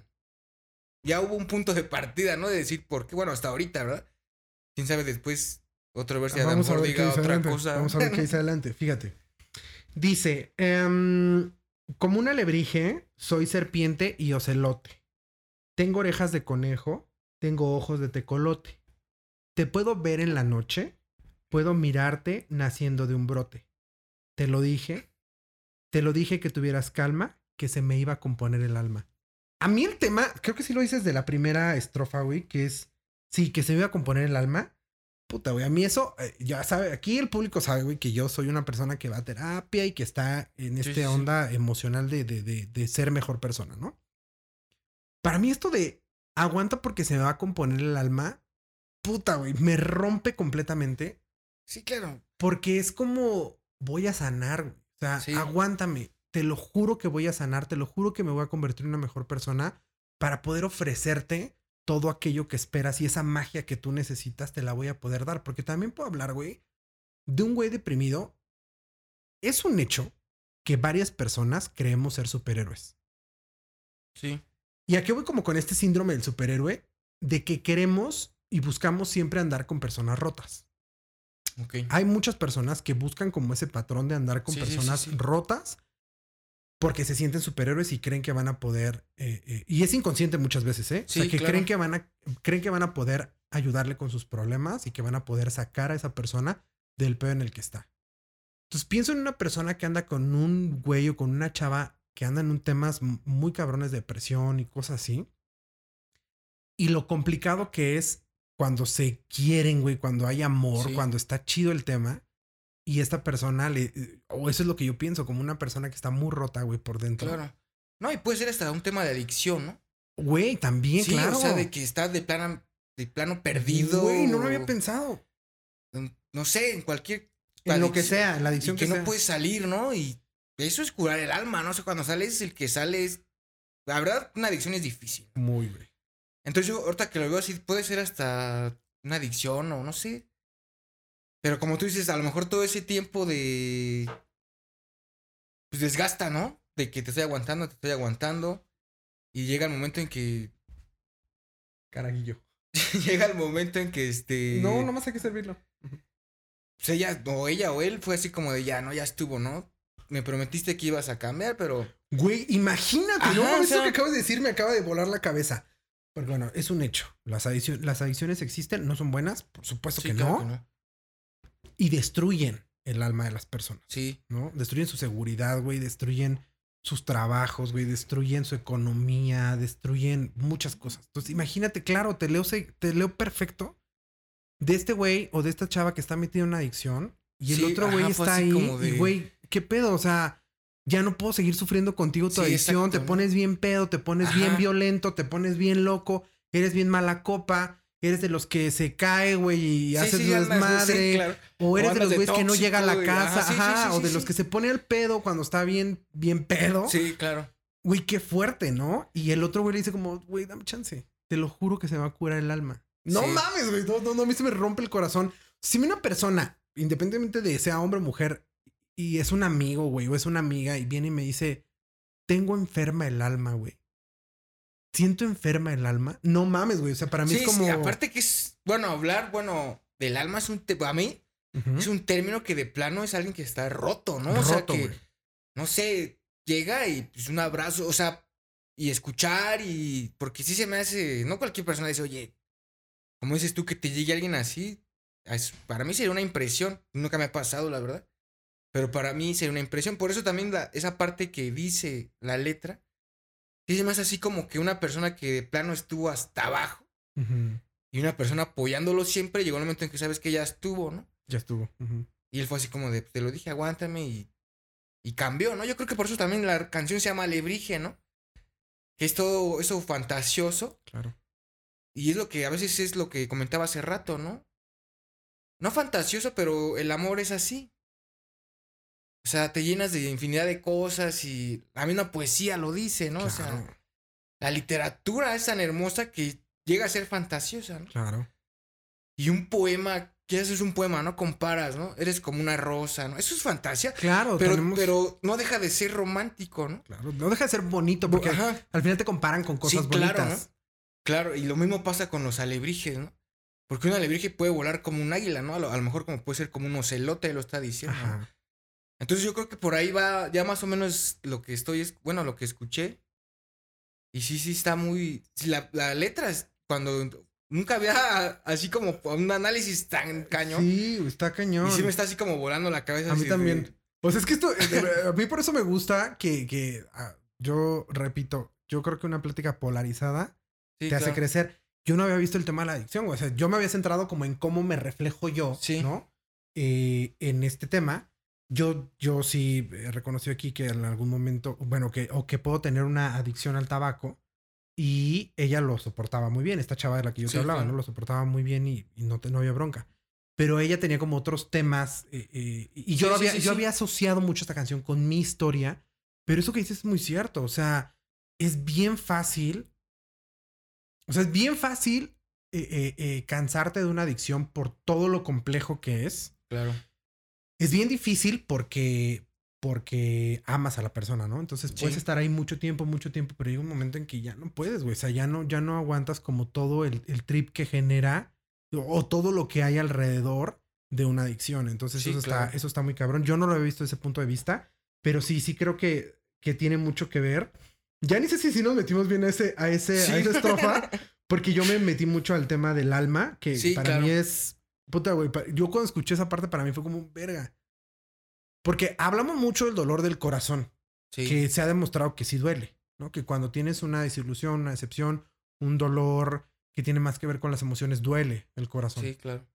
Ya hubo un punto de partida, ¿no? De decir por qué. Bueno, hasta ahorita, ¿verdad? Quién sabe después otro ver si a lo Vamos a ver diga otra adelante. cosa. Vamos a ver qué dice adelante. Fíjate. Dice, em, como un alebrije, soy serpiente y ocelote. Tengo orejas de conejo, tengo ojos de tecolote. Te puedo ver en la noche, puedo mirarte naciendo de un brote. Te lo dije, te lo dije que tuvieras calma, que se me iba a componer el alma. A mí el tema, creo que sí lo dices de la primera estrofa, güey, que es, sí, que se me iba a componer el alma. Puta, güey, a mí eso, eh, ya sabe, aquí el público sabe, güey, que yo soy una persona que va a terapia y que está en esta sí, sí. onda emocional de, de, de, de ser mejor persona, ¿no? Para mí esto de aguanta porque se me va a componer el alma, puta, güey, me rompe completamente Sí, claro. porque es como voy a sanar, güey. o sea, Sí. aguántame, te lo juro que voy a sanar, te lo juro que me voy a convertir en una mejor persona para poder ofrecerte todo aquello que esperas y esa magia que tú necesitas te la voy a poder dar, porque también puedo hablar, güey, de un güey deprimido. Es un hecho que varias personas creemos ser superhéroes. Sí. Y aquí voy como con este síndrome del superhéroe de que queremos y buscamos siempre andar con personas rotas. Ok. Hay muchas personas que buscan como ese patrón de andar con Sí, sí, sí, personas sí. rotas porque se sienten superhéroes y creen que van a poder eh, eh, y es inconsciente muchas veces, ¿eh? o sea, que claro. creen que van a creen que van a poder ayudarle con sus problemas y que van a poder sacar a esa persona del pedo en el que está. Entonces pienso en una persona que anda con un güey o con una chava que anda en un temas muy cabrones de depresión y cosas así. Y lo complicado que es cuando se quieren, güey, cuando hay amor, Sí. cuando está chido el tema. Y esta persona le. O eso es lo que yo pienso, como una persona que está muy rota, güey, por dentro. Claro. No, y puede ser hasta un tema de adicción, ¿no? Güey, también, sí, claro. o sea, de que estás de plano, de plano perdido. Güey, no lo había pensado. en- No sé, en cualquier. En lo que sea, en la y adicción que, que, no puedes salir, ¿no? Y eso es curar el alma, ¿no? O sea, cuando sales, el que sale es. La verdad, una adicción es difícil. Muy, güey. Entonces yo ahorita que lo veo así, puede ser hasta una adicción o no sé. Pero como tú dices, a lo mejor todo ese tiempo de... Pues desgasta, ¿no? De que te estoy aguantando, te estoy aguantando. Y llega el momento en que... Carajillo. llega el momento en que este. No, nomás hay que servirlo. Pues ella, o ella o él fue así como de ya, no, ya estuvo, ¿no? Me prometiste que ibas a cambiar, pero. Güey, imagínate, Ajá, ¿no? o Eso sea- que acabas de decir me acaba de volar la cabeza. Porque bueno, es un hecho. Las, adicio- las adicciones existen, no son buenas, por supuesto Sí, que, claro no, que no. Y destruyen el alma de las personas, Sí. ¿no? Destruyen su seguridad, güey, destruyen sus trabajos, güey, destruyen su economía, destruyen muchas cosas. Entonces, imagínate, claro, te leo, te leo perfecto de este güey o de esta chava que está metida en una adicción y el Sí, otro güey está ahí como de- y güey, ¿qué pedo? O sea, ya no puedo seguir sufriendo contigo tu Sí, adicción, exacto, te ¿no? pones bien pedo, te pones bien violento, te pones bien loco, eres bien mala copa, eres de los que se cae, güey, y Sí, haces sí, desmadre. sí, claro. O eres de los güeyes que no llega a la y- casa, ajá, o de los que se pone el pedo cuando está bien, bien pedo. Sí, claro. Güey, qué fuerte, ¿no? Y el otro güey le dice como, güey, dame chance. Te lo juro que se va a curar el alma. No mames, güey. No, no, no, a mí se me rompe el corazón. Si una persona, independientemente de sea hombre o mujer, y es un amigo, güey, o es una amiga, y viene y me dice, tengo enferma el alma, güey. Siento enferma el alma. No mames, güey. O sea, para mí Sí, es como. sí, aparte que es, bueno, hablar, bueno, del alma es un, te- a mí es un término que de plano es alguien que está roto, ¿no? o sea, Roto, que, no sé, llega y pues un abrazo, o sea, y escuchar y, porque sí se me hace, no cualquier persona dice, oye, como dices tú, que te llegue alguien así, es- para mí sería una impresión, nunca me ha pasado, la verdad, pero para mí sería una impresión, por eso también la- esa parte que dice la letra, me hace así como que una persona que de plano estuvo hasta abajo y una persona apoyándolo siempre, llegó el momento en que sabes que ya estuvo, ¿no? Ya estuvo. Y él fue así como de, te lo dije, aguántame y, y cambió, ¿no? Yo creo que por eso también la canción se llama Alebrije, ¿no? Que es todo eso fantasioso Claro. y es lo que a veces es lo que comentaba hace rato, ¿no? No fantasioso, pero el amor es así. O sea, te llenas de infinidad de cosas y la misma poesía lo dice, ¿no? O sea, Claro. la literatura es tan hermosa que llega a ser fantasiosa, ¿no? Claro. Y un poema, ¿qué haces un poema? No comparas, ¿no? Eres como una rosa, ¿no? Eso es fantasía. Claro, Pero, tenemos- pero no deja de ser romántico, ¿no? Claro, no deja de ser bonito porque Ajá. al final te comparan con cosas Sí, claro, bonitas. ¿no? Claro, y lo mismo pasa con los alebrijes, ¿no? Porque un alebrije puede volar como un águila, ¿no? A lo, a lo mejor como puede ser como un ocelote, lo está diciendo. ¿no? Entonces yo creo que por ahí va ya más o menos lo que estoy, es- bueno, lo que escuché. Y sí, sí está muy... sí, la, la letra es cuando... Nunca había así como un análisis tan cañón. Sí, está cañón. Y sí me está así como volando la cabeza. A mí así de- también. Pues es que esto, eh, a mí por eso me gusta que, que ah, yo repito, yo creo que una plática polarizada Sí, te hace crecer. Yo no había visto el tema de la adicción. O sea, yo me había centrado como en cómo me reflejo yo, Sí. ¿no? Eh, en este tema. Yo, yo sí he reconocido aquí que en algún momento, bueno, que, o que puedo tener una adicción al tabaco y ella lo soportaba muy bien. Esta chava de la que yo Sí, te hablaba, claro. ¿no? Lo soportaba muy bien y, y no, te- no había bronca. Pero ella tenía como otros temas eh, eh, y yo, Sí, había, sí, yo había asociado mucho esta canción con mi historia, pero eso que dices es muy cierto. O sea, es bien fácil. O sea, es bien fácil eh, eh, eh, cansarte de una adicción por todo lo complejo que es. Claro. Es bien difícil porque, porque amas a la persona, ¿no? Entonces puedes Sí. estar ahí mucho tiempo, mucho tiempo, pero llega un momento en que ya no puedes, güey. O sea, ya no, ya no aguantas como todo el, el trip que genera o, o todo lo que hay alrededor de una adicción. Entonces Sí, eso, claro. está, eso está muy cabrón. Yo no lo había visto desde ese punto de vista, pero sí, sí creo que, que tiene mucho que ver. Ya ni sé si sí nos metimos bien a ese, a ese, Sí. a esa estrofa, porque yo me metí mucho al tema del alma, que para claro. mí es Puta, güey. Yo cuando escuché esa parte para mí fue como un verga. Porque hablamos mucho del dolor del corazón, Sí. que se ha demostrado que sí duele, ¿no? Que cuando tienes una desilusión, una decepción, un dolor que tiene más que ver con las emociones, duele el corazón. Sí, claro.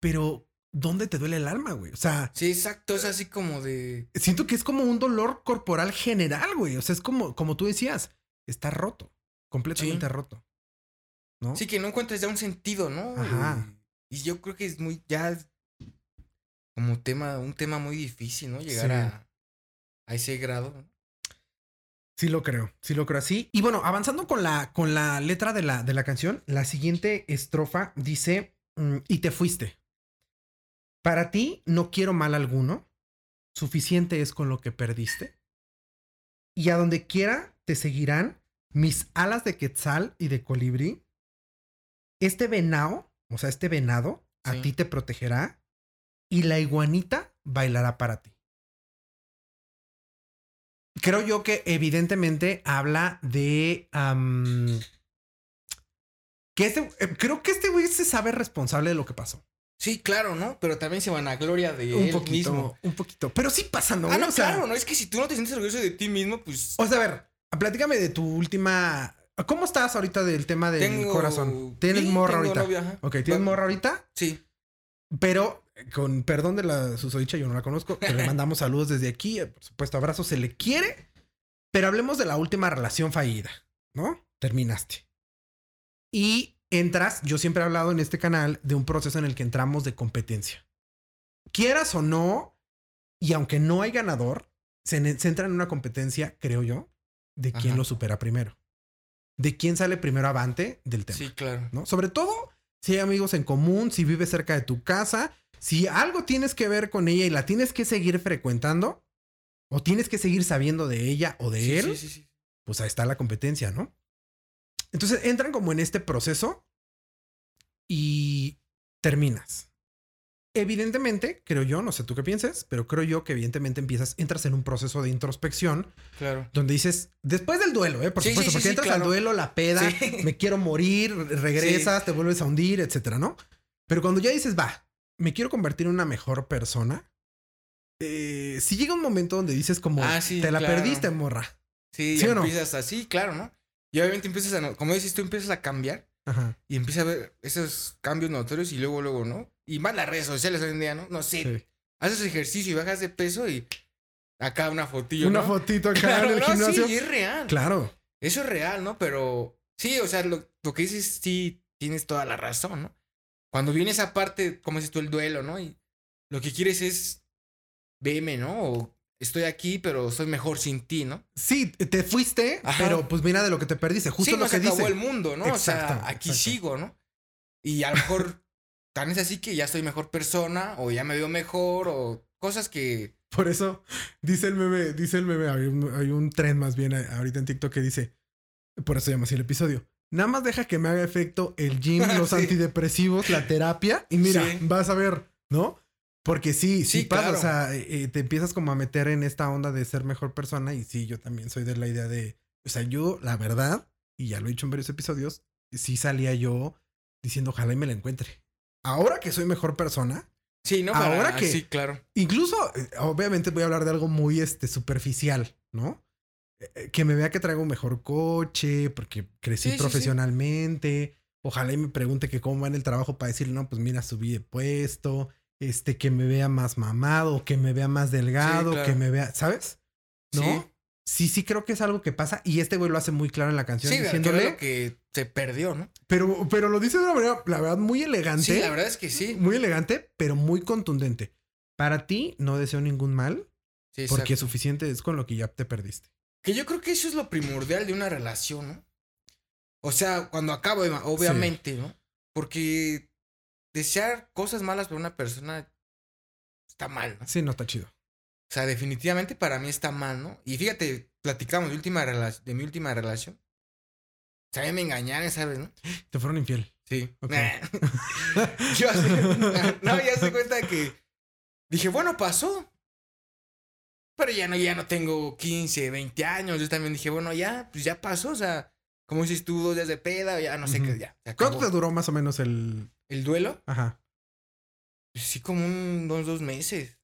Pero, ¿dónde te duele el alma, güey? O sea, Sí, exacto. Es así como de. siento que es como un dolor corporal general, güey. O sea, es como, como tú decías, está roto, completamente Sí. roto. ¿No? Sí, que no encuentres ya un sentido, ¿no? Ajá. Y, yo creo que es muy. Ya. Como tema, un tema muy difícil, ¿no? Llegar Sí. a, a ese grado. Sí lo creo, sí lo creo así. Y bueno, avanzando con la, con la letra de la, de la canción, la siguiente estrofa dice, mm, y te fuiste. Para ti no quiero mal alguno, suficiente es con lo que perdiste. Y a donde quiera te seguirán mis alas de quetzal y de colibrí, este venado, o sea, este venado, a ti te protegerá y la iguanita bailará para ti. Creo yo que evidentemente habla de... que este, eh, creo que este güey se sabe responsable de lo que pasó. Sí, claro, ¿no? Pero también se van a gloria de Un él poquito, mismo. un poquito. Pero sí pasando, Ah, no, o sea, claro, ¿no? Es que si tú no te sientes orgulloso de ti mismo, pues. O sea, a ver, platícame de tu última. ¿Cómo estás ahorita del tema del tengo. corazón? ¿Tienes Sí, morra tengo ahorita? novia. Ok, ¿tienes morra ahorita? Sí. Pero con perdón de la susodicha, yo no la conozco, pero le mandamos saludos desde aquí. eh, Por supuesto, abrazos, se le quiere. Pero hablemos de la última relación fallida, ¿no? Terminaste. Y entras, yo siempre he hablado en este canal de un proceso en el que entramos de competencia. Quieras o no, y aunque no hay ganador, se, entra en una competencia, creo yo, de quién Ajá. lo supera primero. De quién sale primero avante del tema. Sí, claro. ¿no? Sobre todo si hay amigos en común, si vives cerca de tu casa, si algo tienes que ver con ella y la tienes que seguir frecuentando, o tienes que seguir sabiendo de ella o de Sí, él, sí, sí, sí. pues ahí está la competencia, ¿no? Entonces entran como en este proceso y terminas. Evidentemente, creo yo, no sé tú qué pienses, pero creo yo que evidentemente empiezas, entras en un proceso de introspección Claro. donde dices, después del duelo, ¿eh? Por Sí, supuesto, sí, sí, porque entras claro. al duelo, la peda, me quiero morir, regresas, te vuelves a hundir, etcétera, ¿no? Pero cuando ya dices, va, me quiero convertir en una mejor persona, eh, si llega un momento donde dices como, Ah, te la claro. perdiste, morra. Sí, ¿Sí o no? empiezas así, claro, ¿no? Y obviamente empiezas a, no- como dices tú, empiezas a cambiar Ajá. y empiezas a ver esos cambios notorios y luego, luego, ¿no? Y más las redes sociales hoy en día, ¿no? No sé, sí. haces ejercicio y bajas de peso y acá una fotillo, Una ¿no? fotito acá Claro, en el no, gimnasio. sí, es real. Claro. Eso es real, ¿no? Pero sí, o sea, lo, lo que dices, sí, tienes toda la razón, ¿no? Cuando viene esa parte, como dices tú, el duelo, ¿no? Y lo que quieres es, veme, ¿no? O estoy aquí, pero soy mejor sin ti, ¿no? Sí, te fuiste, Ajá. pero pues mira de lo que te perdiste. Justo sí, lo no que se acabó el mundo, ¿no? o sea, aquí exacto. sigo, ¿no? Y a lo mejor tan es así que ya soy mejor persona, o ya me veo mejor, o cosas que. Por eso dice el meme, dice el meme, hay un, hay un tren más bien a- ahorita en TikTok que dice, por eso llama así el episodio. Nada más deja que me haga efecto el gym, los Sí. antidepresivos, la terapia, y mira, Sí. vas a ver, ¿no? Porque sí, sí, Sí, pasa, claro. o sea, eh, eh, te empiezas como a meter en esta onda de ser mejor persona, y sí, yo también soy de la idea de, o sea, yo, la verdad, y ya lo he dicho en varios episodios, sí salía yo diciendo, ojalá y me la encuentre. Ahora que soy mejor persona, Sí, ¿no? Para- Ahora que- Sí, claro. Incluso, eh, obviamente voy a hablar de algo muy este, superficial, ¿no? Eh, eh, Que me vea que traigo un mejor coche, porque crecí Sí, sí, sí. profesionalmente. Ojalá y me pregunte que cómo va en el trabajo para decirle, no, pues mira, subí de puesto. Este, que me vea más mamado, que me vea más delgado, claro. que me vea, ¿sabes? ¿No? Sí. Sí, sí creo que es algo que pasa. Y este güey lo hace muy claro en la canción diciéndole. lo que se perdió, ¿no? Pero, pero lo dice de una manera, la verdad, muy elegante. Sí, la verdad es que sí. Muy elegante, pero muy contundente. Para ti, no deseo ningún mal, Sí, porque suficiente es con lo que ya te perdiste. Que yo creo que eso es lo primordial de una relación, ¿no? O sea, cuando acaba, obviamente, ¿no? Porque desear cosas malas para una persona está mal, ¿no? Sí, no está chido. O sea, definitivamente para mí está mal, ¿no? Y fíjate, platicamos de, última de mi última relación. O sea, a mí me engañaron, ¿sabes, no? Te fueron infiel. Sí. Ok. Yo así- no, ya se cuenta que dije, bueno, pasó. Pero ya no, ya no tengo 15, 20 años. Yo también dije, bueno, ya, pues ya pasó. O sea, como dices tú, dos días de peda, ya no sé qué, ya. ¿Cuánto te duró más o menos el. ¿El duelo? Ajá. Pues sí, como un, dos, dos meses.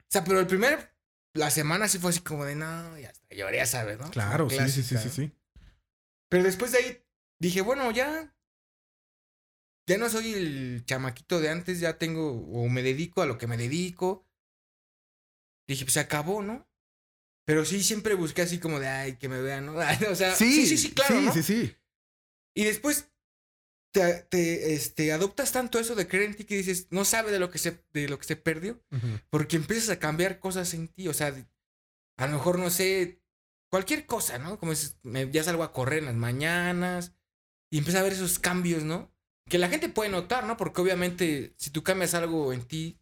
O sea, pero el primer, la semana sí fue así como de, no, ya está, lloré, sabes, ¿no? Claro, sí, sí, sí, sí, sí. Pero después de ahí dije, bueno, ya. Ya no soy el chamaquito de antes, ya tengo, o me dedico a lo que me dedico. Dije, pues se acabó, ¿no? Pero sí, siempre busqué así como de, ay, que me vean, ¿no? o sea, sí, sí, sí, claro, Sí, ¿no? sí, sí. Y después te, te, este, adoptas tanto eso de creer en ti que dices, no sabe de lo que se, de lo que se perdió. Porque empiezas a cambiar cosas en ti. O sea, a lo mejor, no sé, cualquier cosa, ¿no? Como es, me- ya salgo a correr en las mañanas y empieza a ver esos cambios, ¿no? Que la gente puede notar, ¿no? Porque obviamente si tú cambias algo en ti,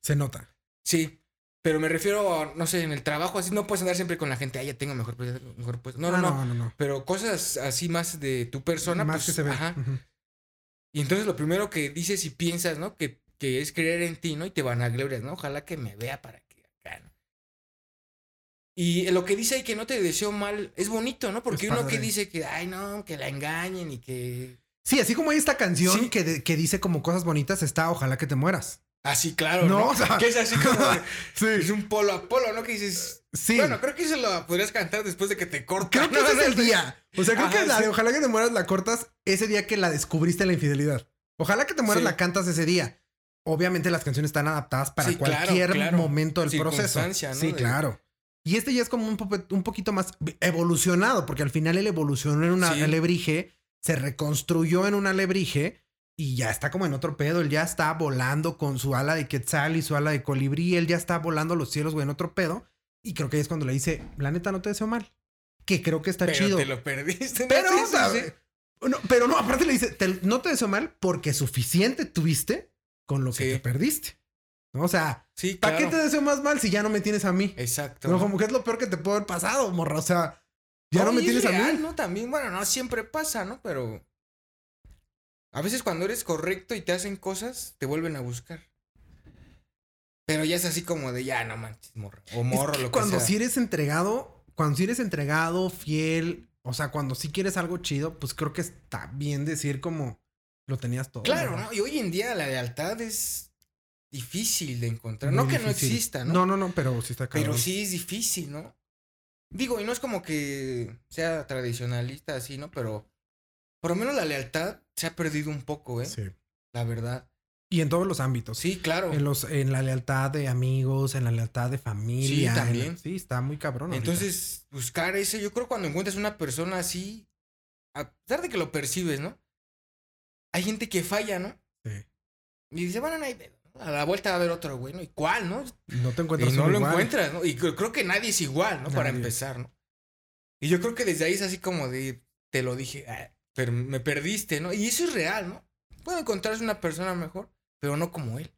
Se nota. sí. Pero me refiero a, no sé, en el trabajo, así no puedes andar siempre con la gente, ah, ya tengo mejor, puesto, mejor puesto. No, no, Ah, no, no, no, no. Pero cosas así más de tu persona. Más pues, que se ve. Ajá. Y entonces lo primero que dices y piensas, ¿no? Que, que es creer en ti, ¿no? Y te van a glorias, ¿no? Ojalá que me vea para. Y lo que dice ahí que no te deseo mal es bonito, ¿no? Porque uno que dice que, ay, no, que la engañen y que. Sí, así como hay esta canción Sí. que, de- que dice como cosas bonitas, está Ojalá que te mueras. Así, claro, No, ¿no? o sea- que es así como. de- Sí. es un polo a polo, ¿no? Que dices. Sí. Bueno, creo que eso lo podrías cantar después de que te cortan. Creo que ¿no? ese es el día. O sea, creo Ajá, que la de. Ojalá que te mueras la cortas ese día que la descubriste la infidelidad. Ojalá que te mueras Sí. la cantas ese día. Obviamente las canciones están adaptadas para claro, cualquier claro. momento del proceso. Sí, De- claro. Y este ya es como un, poquito más evolucionado, porque al final él evolucionó en una Sí. alebrije, se reconstruyó en un alebrije y ya está como en otro pedo. Él ya está volando con su ala de quetzal y su ala de colibrí. Él ya está volando a los cielos, güey, en otro pedo. Y creo que ahí es cuando le dice, la neta no te deseo mal. Que creo que está Pero chido. te lo perdiste. Pero, no, pero no, aparte le dice, "Te- no te deseo mal porque suficiente tuviste con lo que Sí. te perdiste. ¿No? O sea, Sí, ¿para claro. qué te deseo más mal si ya no me tienes a mí? Exacto. No, como que es lo peor que te puede haber pasado, morra. O sea, ya no, me tienes es a mí. ¿no? También, bueno, no siempre pasa, ¿no? Pero a veces cuando eres correcto y te hacen cosas, te vuelven a buscar. Pero ya es así como de ya, no manches, morro. O morro, Es que lo que cuando sea. si eres entregado, cuando si eres entregado, fiel, o sea, cuando sí quieres algo chido, pues creo que está bien decir como lo tenías todo. Claro. ¿no? Y hoy en día la lealtad es difícil de encontrar. Muy no que no exista, ¿no? No, no, no, pero sí está cabrón. Pero sí es difícil, ¿no? Digo, y no es como que sea tradicionalista así, ¿no? Pero por lo menos la lealtad se ha perdido un poco, ¿eh? Sí. La verdad. Y en todos los ámbitos. Sí, claro. En, los, en la lealtad de amigos, en la lealtad de familia. Sí, también. sí, está muy cabrón. ahorita. Entonces, buscar ese, yo creo cuando encuentras una persona así, a pesar de que lo percibes, ¿no? Hay gente que falla, ¿no? Sí. Y dice, bueno, no hay pedo. A la vuelta va a haber otro, güey, ¿no? ¿Y cuál, no? No te Y encuentras no uno lo igual. encuentras, ¿no? Y creo, que nadie es igual, ¿no? Para empezar, ¿no? Y yo creo que desde ahí es así como de, te lo dije, ah, pero me perdiste, ¿no? Y eso es real, ¿no? Puedo encontrarse una persona mejor, pero no como él.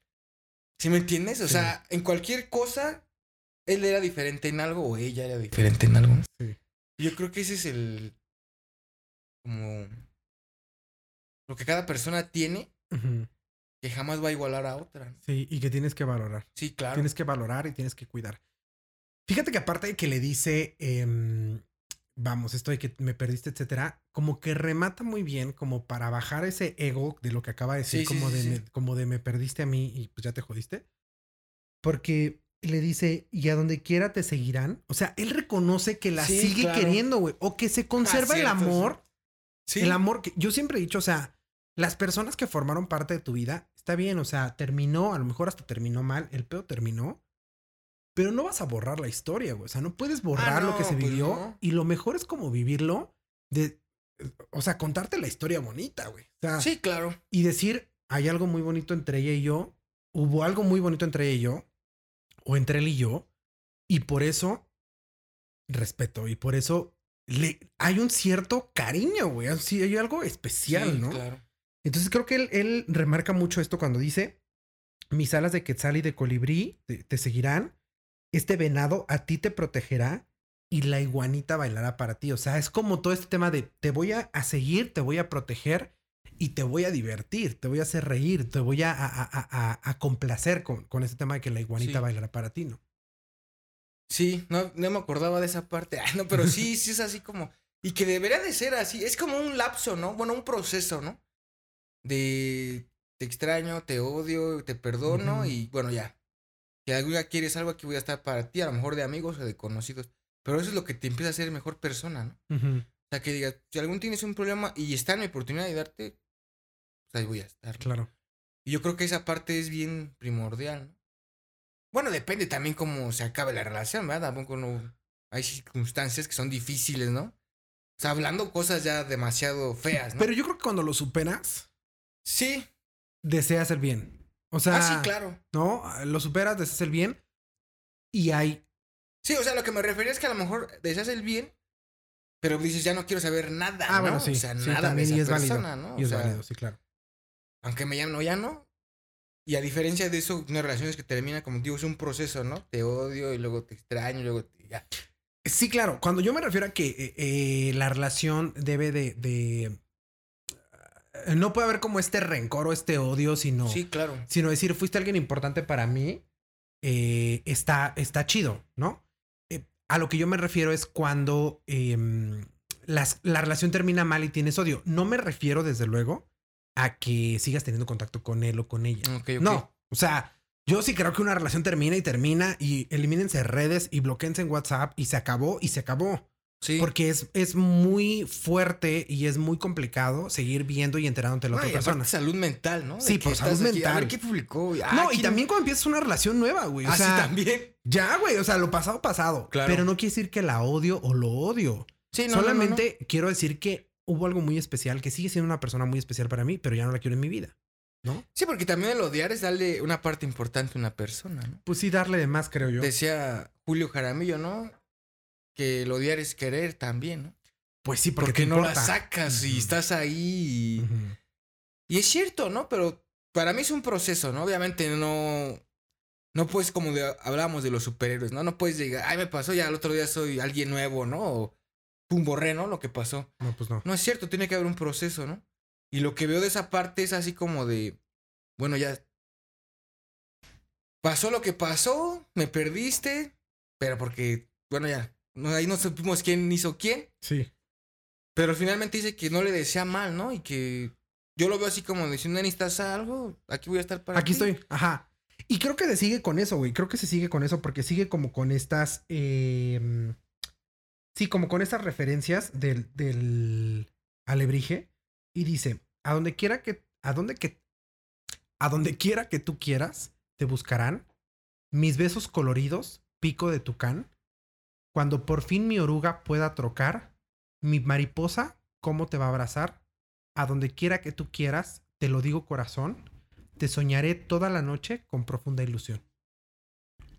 ¿Sí me entiendes? O Sí. sea, en cualquier cosa, él era diferente en algo o ella era diferente en algo. ¿no? Sí. Y Yo creo que ese es el. como. lo que cada persona tiene Ujú. Que jamás va a igualar a otra. ¿no? Sí, y que tienes que valorar. Sí, claro. Tienes que valorar y tienes que cuidar. Fíjate que aparte de que le dice, em, vamos, esto de que me perdiste, etcétera, como que remata muy bien, como para bajar ese ego de lo que acaba de decir, Sí, como, sí, de sí. Me, como de me perdiste a mí y pues ya te jodiste. Porque le dice, y a donde quiera te seguirán. O sea, él reconoce que la sigue claro. queriendo, güey, o que se conserva el amor. Sí. El amor que yo siempre he dicho, o sea, las personas que formaron parte de tu vida, está bien, o sea, terminó, a lo mejor hasta terminó mal, el pedo terminó, pero no vas a borrar la historia, güey. O sea, no puedes borrar lo que se pues vivió no. y lo mejor es como vivirlo de, o sea, contarte la historia bonita, güey. O sea, Sí, claro. y decir, hay algo muy bonito entre ella y yo, hubo algo muy bonito entre ella y yo, o entre él y yo, y por eso respeto, y por eso le, hay un cierto cariño, güey, así hay algo especial, Sí, ¿no? Claro. Entonces creo que él, él remarca mucho esto cuando dice, mis alas de quetzal y de colibrí te, te seguirán, este venado a ti te protegerá y la iguanita bailará para ti. O sea, es como todo este tema de te voy a, seguir, te voy a proteger y te voy a divertir, te voy a hacer reír, te voy a, a, a- a- a complacer con, con este tema de que la iguanita Sí. bailará para ti, ¿no? Sí, no, no me acordaba de esa parte. Ah, no, pero sí, sí es así como. Y que debería de ser así. Es como un lapso, ¿no? Bueno, un proceso, ¿no? De te extraño, te odio, te perdono y bueno, ya. Si algún día quieres algo, aquí voy a estar para ti, a lo mejor de amigos o de conocidos. Pero eso es lo que te empieza a hacer mejor persona, ¿no? O sea, que digas, si algún tienes un problema y está en mi oportunidad de ayudarte, pues ahí voy a estar. ¿no? Claro. Y yo creo que esa parte es bien primordial, ¿no? Bueno, depende también cómo se acabe la relación, ¿verdad? Tampoco no... Hay circunstancias que son difíciles, ¿no? O sea, hablando cosas ya demasiado feas, ¿no? Pero yo creo que cuando lo superas, sí. deseas el bien. O sea, ah, sí, claro. ¿no? Lo superas, deseas el bien y hay Sí, o sea, lo que me refería es que a lo mejor deseas el bien, pero dices, ya no quiero saber nada, Ah, ¿no? bueno, sí. O sea, sí, nada de esa y es persona, válido. ¿no? Y O es sea, válido, sí, claro. aunque me llamen, ya no. Y a diferencia de eso, una relación es que termina, como digo, es un proceso, ¿no? Te odio y luego te extraño y luego te... Ya. Sí, claro. Cuando yo me refiero a que eh, eh, la relación debe de, de- no puede haber como este rencor o este odio, sino, Sí, claro. sino decir, fuiste alguien importante para mí, eh, está, está chido, ¿no? Eh, a lo que yo me refiero es cuando em, las- la relación termina mal y tienes odio. No me refiero, desde luego, a que sigas teniendo contacto con él o con ella. Ok. No, o sea, yo sí creo que una relación termina y termina y elimínense redes y bloqueense en WhatsApp y se acabó y se acabó. Sí. Porque es, es muy fuerte y es muy complicado seguir viendo y enterándote de la No, otra y persona. salud mental, ¿no? De Sí, por salud aquí, A ver mental. qué publicó. Ah, no, y ¿quién- también cuando empiezas una relación nueva, güey. O Ah, sí, también. ya, güey. O sea, lo pasado, pasado. Claro. Pero no quiere decir que la odio o lo odio. Sí, no, no, no, no. Solamente quiero decir que hubo algo muy especial, que sigue siendo una persona muy especial para mí, pero ya no la quiero en mi vida. ¿No? Sí, porque también el odiar es darle una parte importante a una persona, ¿no? Pues sí, darle de más, creo yo. Decía Julio Jaramillo, ¿no? Que el odiar es querer también, ¿no? Pues sí, porque, no la sacas y estás ahí. Y, y es cierto, ¿no? Pero para mí es un proceso, ¿no? Obviamente no. No puedes, como de- hablábamos de los superhéroes, ¿no? No puedes llegar, ay, me pasó, ya el otro día soy alguien nuevo, ¿no? O pum, borré, ¿no? Lo que pasó. No, pues no. No es cierto, tiene que haber un proceso, ¿no? Y lo que veo de esa parte es así como de, bueno, ya pasó lo que pasó, me perdiste, pero porque, bueno, ya, no, ahí no supimos quién hizo quién, Sí. pero finalmente dice que no le desea mal, ¿no? Y que yo lo veo así como diciendo, necesitas algo, aquí voy a estar para Aquí ti". estoy. Ajá. Y creo que se sigue con eso, güey. Creo que se sigue con eso porque sigue como con estas. eh, sí, como con estas referencias del, del alebrije. Y dice: A donde quiera que. A donde que. A donde quiera que tú quieras, te buscarán. Mis besos coloridos, pico de tucán. Cuando por fin mi oruga pueda trocar, mi mariposa, ¿cómo te va a abrazar? A donde quiera que tú quieras, te lo digo corazón, te soñaré toda la noche con profunda ilusión.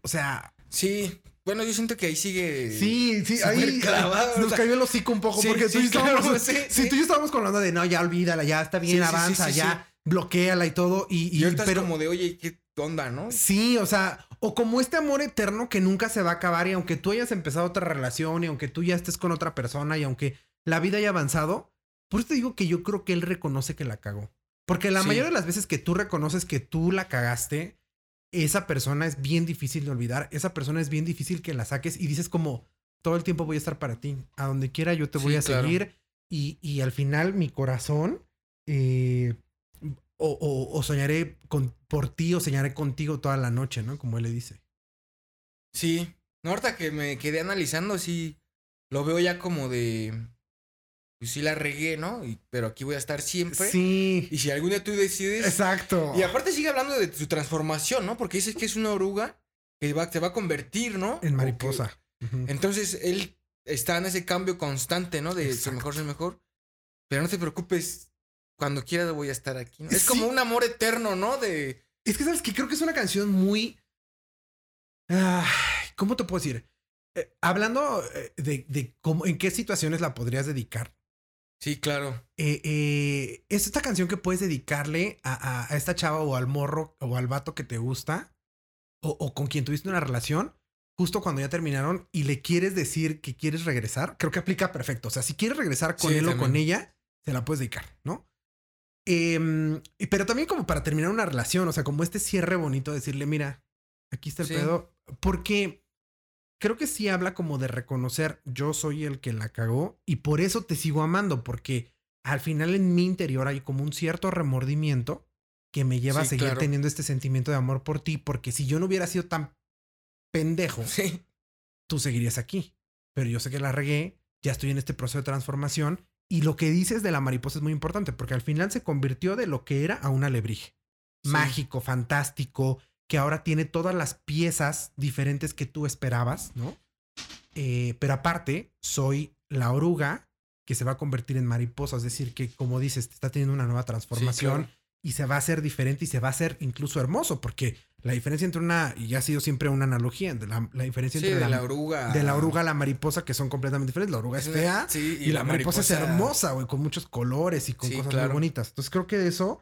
O sea, Sí, bueno, yo siento que ahí sigue. sí, sí, ahí clavado, nos o sea, cayó el hocico un poco sí, porque tú sí, y yo estábamos, sí, sí, tú y yo estábamos con la onda de no, ya olvídala, ya está bien, avanza, ya bloqueala y todo. Y, Y y- ahorita pero es como de, oye, ¿qué onda, no? sí, o sea, o como este amor eterno que nunca se va a acabar y aunque tú hayas empezado otra relación y aunque tú ya estés con otra persona y aunque la vida haya avanzado, por eso te digo que yo creo que él reconoce que la cagó. Porque la Sí. mayoría de las veces que tú reconoces que tú la cagaste, esa persona es bien difícil de olvidar, esa persona es bien difícil que la saques y dices como, todo el tiempo voy a estar para ti, a donde quiera yo te voy Sí, a claro. seguir y, y al final mi corazón eh, o, o- o soñaré con, por ti o soñaré contigo toda la noche, ¿no? Como él le dice. Sí. No, ahorita que me quedé analizando, sí. Lo veo ya como de. Pues sí la regué, ¿no? Y- pero aquí voy a estar siempre. Sí, Y si algún día tú decides. exacto. Y aparte sigue hablando de su transformación, ¿no? Porque dices que es una oruga que va, se va a convertir, ¿no? En mariposa. que- Ujú. Entonces él está en ese cambio constante, ¿no? De ser Exacto. mejor, ser mejor. Pero no te preocupes. Cuando quieras voy a estar aquí. ¿no? Es Sí. como un amor eterno, ¿no? De. Es que, ¿sabes que Creo que es una canción muy... ¿Cómo te puedo decir? Eh, hablando eh, de, de cómo, en qué situaciones la podrías dedicar. Sí, claro. eh, eh, es esta canción que puedes dedicarle a, a- a esta chava o al morro o al vato que te gusta o, o con quien tuviste una relación justo cuando ya terminaron y le quieres decir que quieres regresar. Creo que aplica perfecto. O sea, si quieres regresar con Sí, él o con ella, se la puedes dedicar, ¿no? Em, pero también como para terminar una relación, o sea, como este cierre bonito, decirle, mira, aquí está el Sí. pedo. Porque creo que sí habla como de reconocer yo soy el que la cagó y por eso te sigo amando, porque al final en mi interior hay como un cierto remordimiento que me lleva a seguir claro. teniendo este sentimiento de amor por ti, porque si yo no hubiera sido tan pendejo, Sí. tú seguirías aquí. Pero yo sé que la regué, ya estoy en este proceso de transformación y lo que dices de la mariposa es muy importante, porque al final se convirtió de lo que era a un alebrije. Sí. Mágico, fantástico, que ahora tiene todas las piezas diferentes que tú esperabas, ¿no? Eh, pero aparte, soy la oruga que se va a convertir en mariposa, es decir, que como dices, está teniendo una nueva transformación claro. Y se va a hacer diferente y se va a hacer incluso hermoso, porque la diferencia entre una, y ha sido siempre una analogía, de la, la diferencia Sí, entre de la, la oruga. de la oruga a la mariposa, que son completamente diferentes. La oruga es fea Sí, y, la mariposa, es hermosa, güey, con muchos colores y con Sí, cosas claro. muy bonitas. Entonces creo que de eso,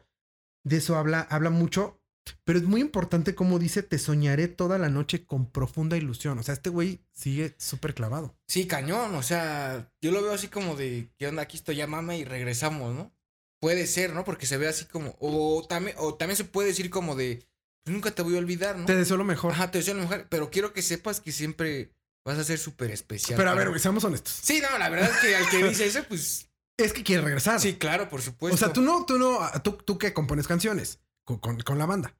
de eso habla, habla mucho. Pero es muy importante como dice, te soñaré toda la noche con profunda ilusión. O sea, este güey sigue súper clavado. Sí, cañón. O sea, yo lo veo así como de, ¿qué onda? Aquí estoy, llámame y regresamos, ¿no? Puede ser, ¿no? Porque se ve así como, o también, o también se puede decir como de, nunca te voy a olvidar, ¿no? Te deseo lo mejor. Ajá, te deseo lo mejor, pero quiero que sepas que siempre vas a ser súper especial. Pero a ver, mí". güey, seamos honestos. Sí, no, la verdad es que al que dice eso, pues Es que quiere regresar. sí, claro, por supuesto. O sea, tú no, tú no, tú, tú que compones canciones con, con- con la banda.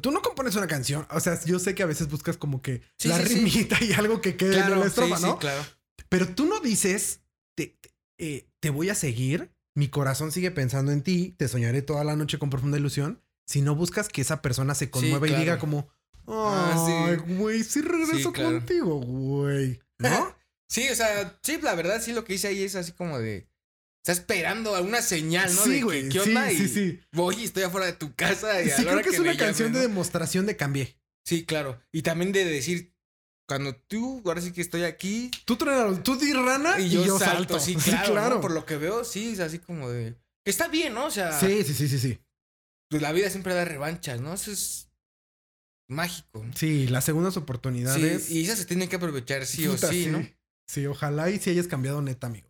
Tú no compones una canción. O sea, yo sé que a veces buscas como que Sí, la sí, sí. rimita y algo que quede en claro, la estrofa, sí, ¿no? sí, claro. Pero tú no dices, te, te- eh, te voy a seguir, mi corazón sigue pensando en ti, te soñaré toda la noche con profunda ilusión. Si no buscas que esa persona se conmueva y claro. diga como, Ah, ay, güey, sí regreso Sí, claro. contigo, güey. ¿No? Sí, o sea, sí, la verdad, sí, lo que hice ahí es así como de. Está esperando alguna señal, ¿no? Sí, güey, ¿Qué onda? sí, y sí. Voy y estoy afuera de tu casa. Y a Sí, la creo hora que es una llamen, canción de demostración de cambié. Sí, claro. Y también de decir, cuando tú, ahora sí que estoy aquí. Tú, truena- tú di rana Y, y, yo, salto, salto. sí, claro. ¿no? Por lo que veo, sí, es así como de. Está bien, ¿no? O sea, Sí, sí, sí, sí, sí. pues la vida siempre da revanchas, ¿no? Eso es mágico. ¿no? Sí, las segundas oportunidades. Sí, y esas se tienen que aprovechar sí o sí, ¿no? Sí, ojalá y si hayas cambiado neta, amigo.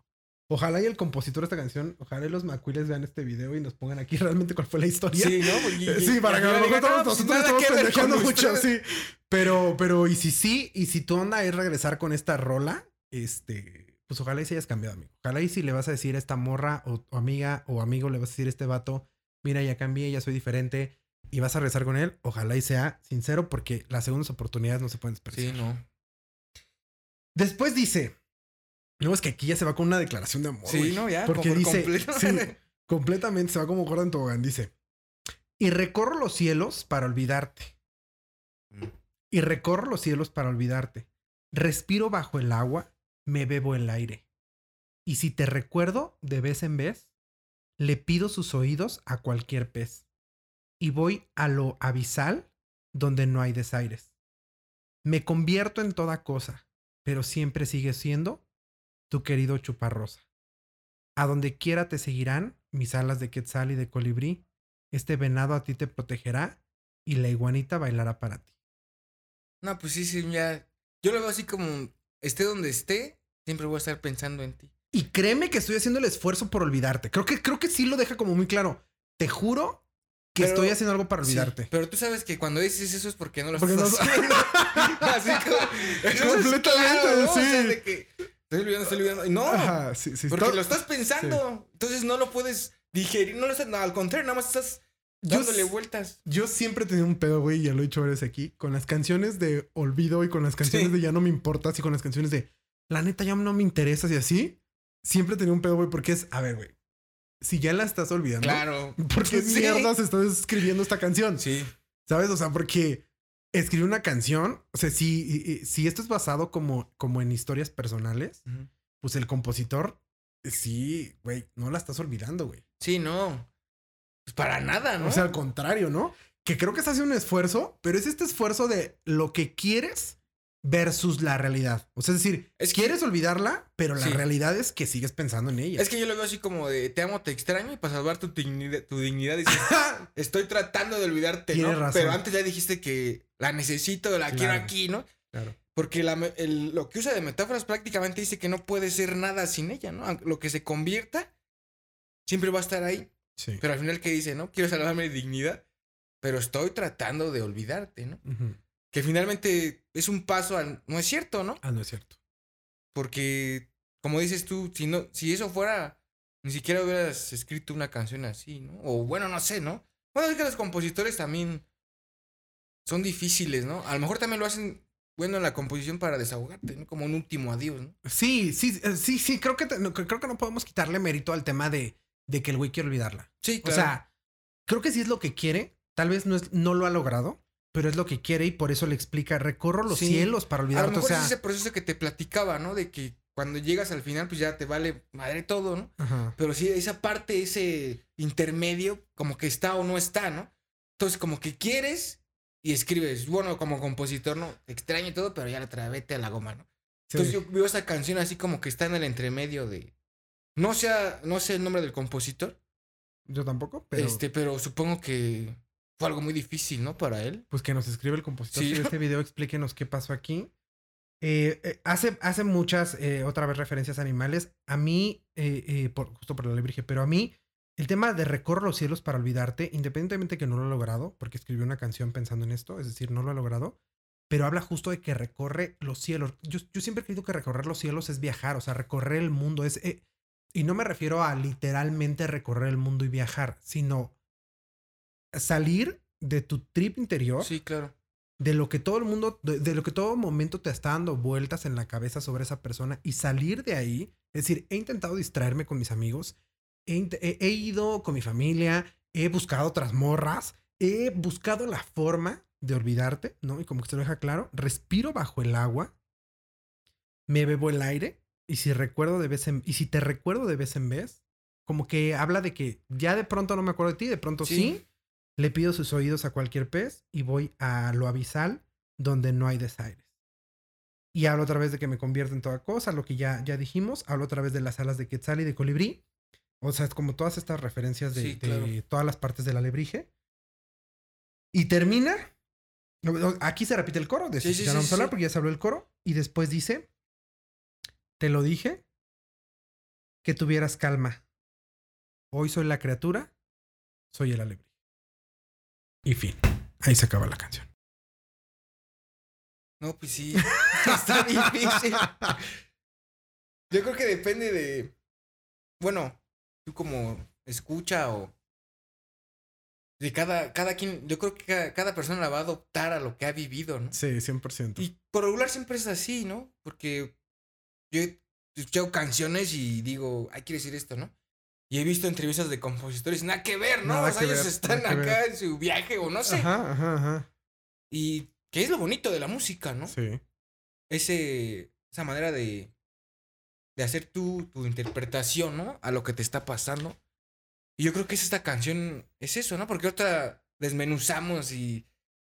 Ojalá y el compositor de esta canción, ojalá y los macuiles vean este video y nos pongan aquí realmente cuál fue la historia. Sí, ¿no? Y- y- Sí, para que a lo mejor todos "No, pues nosotros nada estamos pendejando mucho, ustedes". sí. Pero, pero, y si sí, y si tu onda es regresar con esta rola, este, pues ojalá y si hayas cambiado, amigo. Ojalá y si le vas a decir a esta morra o, o amiga o amigo, le vas a decir a este vato, mira, ya cambié, ya soy diferente, y vas a regresar con él, ojalá y sea sincero, porque las segundas oportunidades no se pueden desperdiciar. Sí, no. Después dice, no, es que aquí ya se va con una declaración de amor. Sí, no, ya. Porque por dice, completo. sí, completamente se va como gorda en tobogán. Dice, y recorro los cielos para olvidarte. Y recorro los cielos para olvidarte. Respiro bajo el agua, me bebo el aire. Y si te recuerdo de vez en vez, le pido sus oídos a cualquier pez. Y voy a lo abisal donde no hay desaires. Me convierto en toda cosa, pero siempre sigue siendo tu querido chuparrosa. A donde quiera te seguirán mis alas de quetzal y de colibrí. Este venado a ti te protegerá y la iguanita bailará para ti. No, pues sí, sí, ya. Yo lo veo así como, esté donde esté, siempre voy a estar pensando en ti. Y créeme que estoy haciendo el esfuerzo por olvidarte. Creo que, creo que sí lo deja como muy claro. Te juro que Pero- estoy haciendo algo para Sí, olvidarte. pero tú sabes que cuando dices eso es porque no lo Porque estás no- haciendo. así como, es Completamente, claro, ¿no? O sea, sí. de que estoy olvidando, estoy olvidando. No, Ajá, sí, sí. porque lo estás pensando. Entonces no lo puedes digerir, no lo estás, no, al contrario, nada más estás dándole vueltas. Yo siempre he tenido un pedo, güey, y ya lo he dicho varias aquí, con las canciones de olvido y con las canciones de ya no me importas y con las canciones de la neta ya no me interesas y así. Siempre he tenido un pedo, güey, porque es, a ver, güey, si ya la estás olvidando, Claro. ¿por qué mierdas estás escribiendo esta canción? Sí. ¿Sabes? O sea, porque escribir una canción, o sea, si, si esto es basado como, como en historias personales, pues el compositor, sí, güey, no la estás olvidando, güey. Sí, no. Pues para nada, ¿no? O sea, al contrario, ¿no? Que creo que estás haciendo un esfuerzo, pero es este esfuerzo de lo que quieres versus la realidad. O sea, es decir, Es que- quieres olvidarla, pero la Sí. realidad es que sigues pensando en ella. es que yo lo veo así como de te amo, te extraño y para salvar tu dignidad, tu dignidad dices, estoy tratando de olvidarte, Tienes ¿no? razón. Pero antes ya dijiste que la necesito, la quiero aquí, ¿no? claro. Porque la el- lo que usa de metáforas prácticamente dice que no puede ser nada sin ella, ¿no? Lo que se convierta siempre va a estar ahí. Sí. Pero al final, ¿qué dice, no? Quiero salvarme de dignidad, pero estoy tratando de olvidarte, ¿no? Ujú. Que finalmente es un paso al... No es cierto, ¿no? Ah, no es cierto. Porque, como dices tú, si, no, si eso fuera, ni siquiera hubieras escrito una canción así, ¿no? O bueno, no sé, ¿no? Bueno, es que los compositores también son difíciles, ¿no? A lo mejor también lo hacen, bueno, en la composición para desahogarte, ¿no? Como un último adiós, ¿no? Sí, sí, eh, sí, sí, creo que, no, creo que no podemos quitarle mérito al tema de, de que el güey quiere olvidarla. Sí, O sea, creo que sí es lo que quiere. Tal vez no, es, no lo ha logrado, pero es lo que quiere y por eso le explica, recorro los Sí. cielos para a lo. O mejor sea, es ese proceso que te platicaba, ¿no? De que cuando llegas al final, pues ya te vale madre todo, ¿no? ajá. Pero sí, esa parte, ese intermedio, como que está o no está, ¿no? Entonces, como que quieres y escribes. Bueno, como compositor, ¿no? Extraño y todo, pero ya la trae, vete a la goma, ¿no? Sí. Entonces yo veo esa canción así como que está en el entremedio de. No sea, no sé el nombre del compositor, Yo tampoco, pero este, pero supongo que fue algo muy difícil, ¿no? Para él. pues que nos escribe el compositor Sí. de este video, explíquenos qué pasó aquí. Eh, eh, hace, hace muchas, eh, otra vez, referencias a animales. A mí, eh, por, justo por la alebrije, pero a mí el tema de recorro los cielos para olvidarte, independientemente que no lo ha logrado, porque escribió una canción pensando en esto, es decir, no lo ha logrado, pero habla justo de que recorre los cielos. Yo, yo siempre he creído que recorrer los cielos es viajar, o sea, recorrer el mundo es... y no me refiero a literalmente recorrer el mundo y viajar, sino salir de tu trip interior, Sí, claro. de lo que todo el mundo, de, de lo que todo momento te está dando vueltas en la cabeza sobre esa persona y salir de ahí. Es decir, he intentado distraerme con mis amigos, he- he ido con mi familia, he buscado otras morras, he buscado la forma de olvidarte, ¿no? Y como que se lo deja claro, respiro bajo el agua, me bebo el aire y si recuerdo de vez en, y si te recuerdo de vez en vez, como que habla de que ya de pronto no me acuerdo de ti, de pronto sí, Sí. Le pido sus oídos a cualquier pez y voy a lo abisal donde no hay desaires. Y hablo otra vez de que me convierto en toda cosa, lo que ya, ya dijimos. Hablo otra vez de las alas de Quetzal y de Colibrí. O sea, es como todas estas referencias de, Sí, de claro. todas las partes del alebrije. Y termina. Aquí se repite el coro, de Sí, sí, ya no sí, vamos a hablar sí. porque ya se habló el coro. Y después dice: Te lo dije, que tuvieras calma. Hoy soy la criatura, soy el alebrije. Y fin. Ahí se acaba la canción. No, pues sí. Está difícil. Yo creo que depende de. Bueno, tú como escucha o. De cada, cada quien. Yo creo que cada, cada persona la va a adoptar a lo que ha vivido, ¿no? Sí, 100%. Y por regular siempre es así, ¿no? Porque yo he escuchado canciones y digo, ay, quiere decir esto, ¿no? Y he visto entrevistas de compositores, nada que ver, ¿no? Nada o sea, ellos ver, están acá en su viaje o no sé. Ajá, ajá, ajá. Y que es lo bonito de la música, ¿no? Sí. Ese, esa manera de, de hacer tu, tu interpretación, ¿no? A lo que te está pasando. Y yo creo que es esta canción, es eso, ¿no? Porque otra desmenuzamos y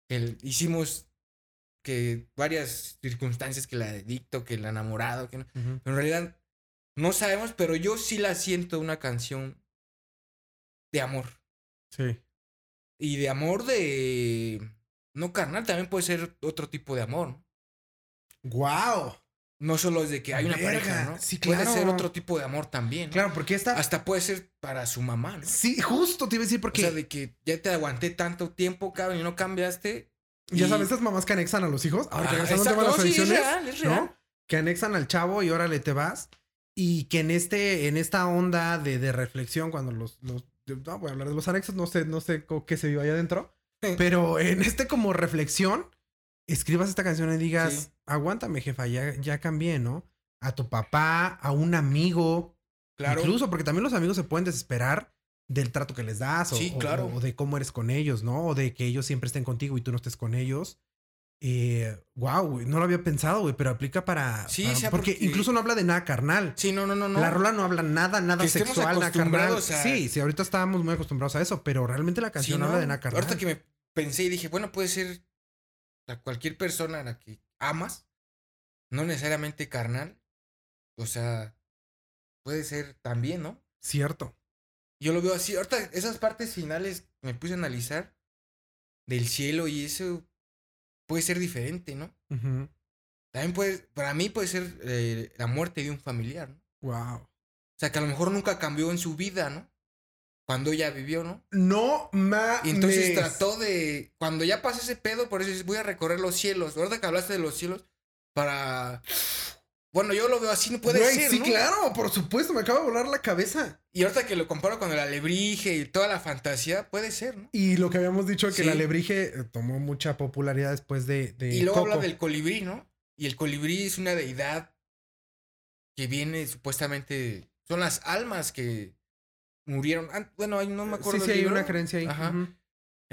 el- hicimos que varias circunstancias, que la adicto, que el enamorado, que no- pero en realidad no sabemos, pero yo sí la siento una canción de amor. Sí. Y de amor de... No carnal, también puede ser otro tipo de amor. ¿no? ¡Wow! No solo es de que hay una Verga, pareja, ¿no? sí, Puede claro. ser otro tipo de amor también. ¿no? Claro, porque esta. Hasta puede ser para su mamá, ¿no? Sí, justo te iba a decir O porque. sea, de que ya te aguanté tanto tiempo, cabrón, y no cambiaste. Ya sabes, estas mamás que anexan a los hijos. Ahora que al tema de las sí, es real, es real. ¿no? Que anexan al chavo y órale, te vas. Y que en este, en esta onda de, de reflexión, cuando los, los no voy a hablar de los anexos, no sé, no sé qué se vive ahí adentro. Pero en este como reflexión, escribas esta canción y digas, Sí. aguántame, jefa, ya, ya cambié, ¿no? A tu papá, a un amigo, Claro. Incluso porque también los amigos se pueden desesperar del trato que les das o, Sí, o- claro. o de cómo eres con ellos, ¿no? O de que ellos siempre estén contigo y tú no estés con ellos. Eh, wow, güey, no lo había pensado, güey, pero aplica para... Sí, para- sea, porque, porque- incluso no habla de nada carnal. Sí, no, no, no, no. La rola no habla nada, nada Que sexual, nada carnal. a- Sí, sí, ahorita estábamos muy acostumbrados a eso, pero realmente la Sí, canción no. habla de nada carnal. Ahorita que me pensé y dije, bueno, puede ser a cualquier persona a la que amas, no necesariamente carnal. O sea, puede ser también, ¿no? Cierto. Yo lo veo así. Ahorita esas partes finales me puse a analizar del cielo y eso puede ser diferente, ¿no? También puede, para mí puede ser eh, la muerte de un familiar, ¿no? Wow. O sea, que a lo mejor nunca cambió en su vida, ¿no? Cuando ella vivió, ¿no? No mames. Y entonces trató de. Cuando ya pasó ese pedo, por eso voy a recorrer los cielos. Ahorita que hablaste de los cielos, para. Bueno, yo lo veo así, no puede Güey, ser. sí, ¿no? claro, por supuesto, me acaba de volar la cabeza. Y ahorita que lo comparo con el alebrije y toda la fantasía, puede ser, ¿no? Y lo que habíamos dicho, que Sí. el alebrije eh, tomó mucha popularidad después de, de Y luego Coco. habla del colibrí, ¿no? Y el colibrí es una deidad que viene supuestamente. Son las almas que murieron. an- Bueno, no me acuerdo. Sí, sí, hay libro. una creencia ahí. Ajá.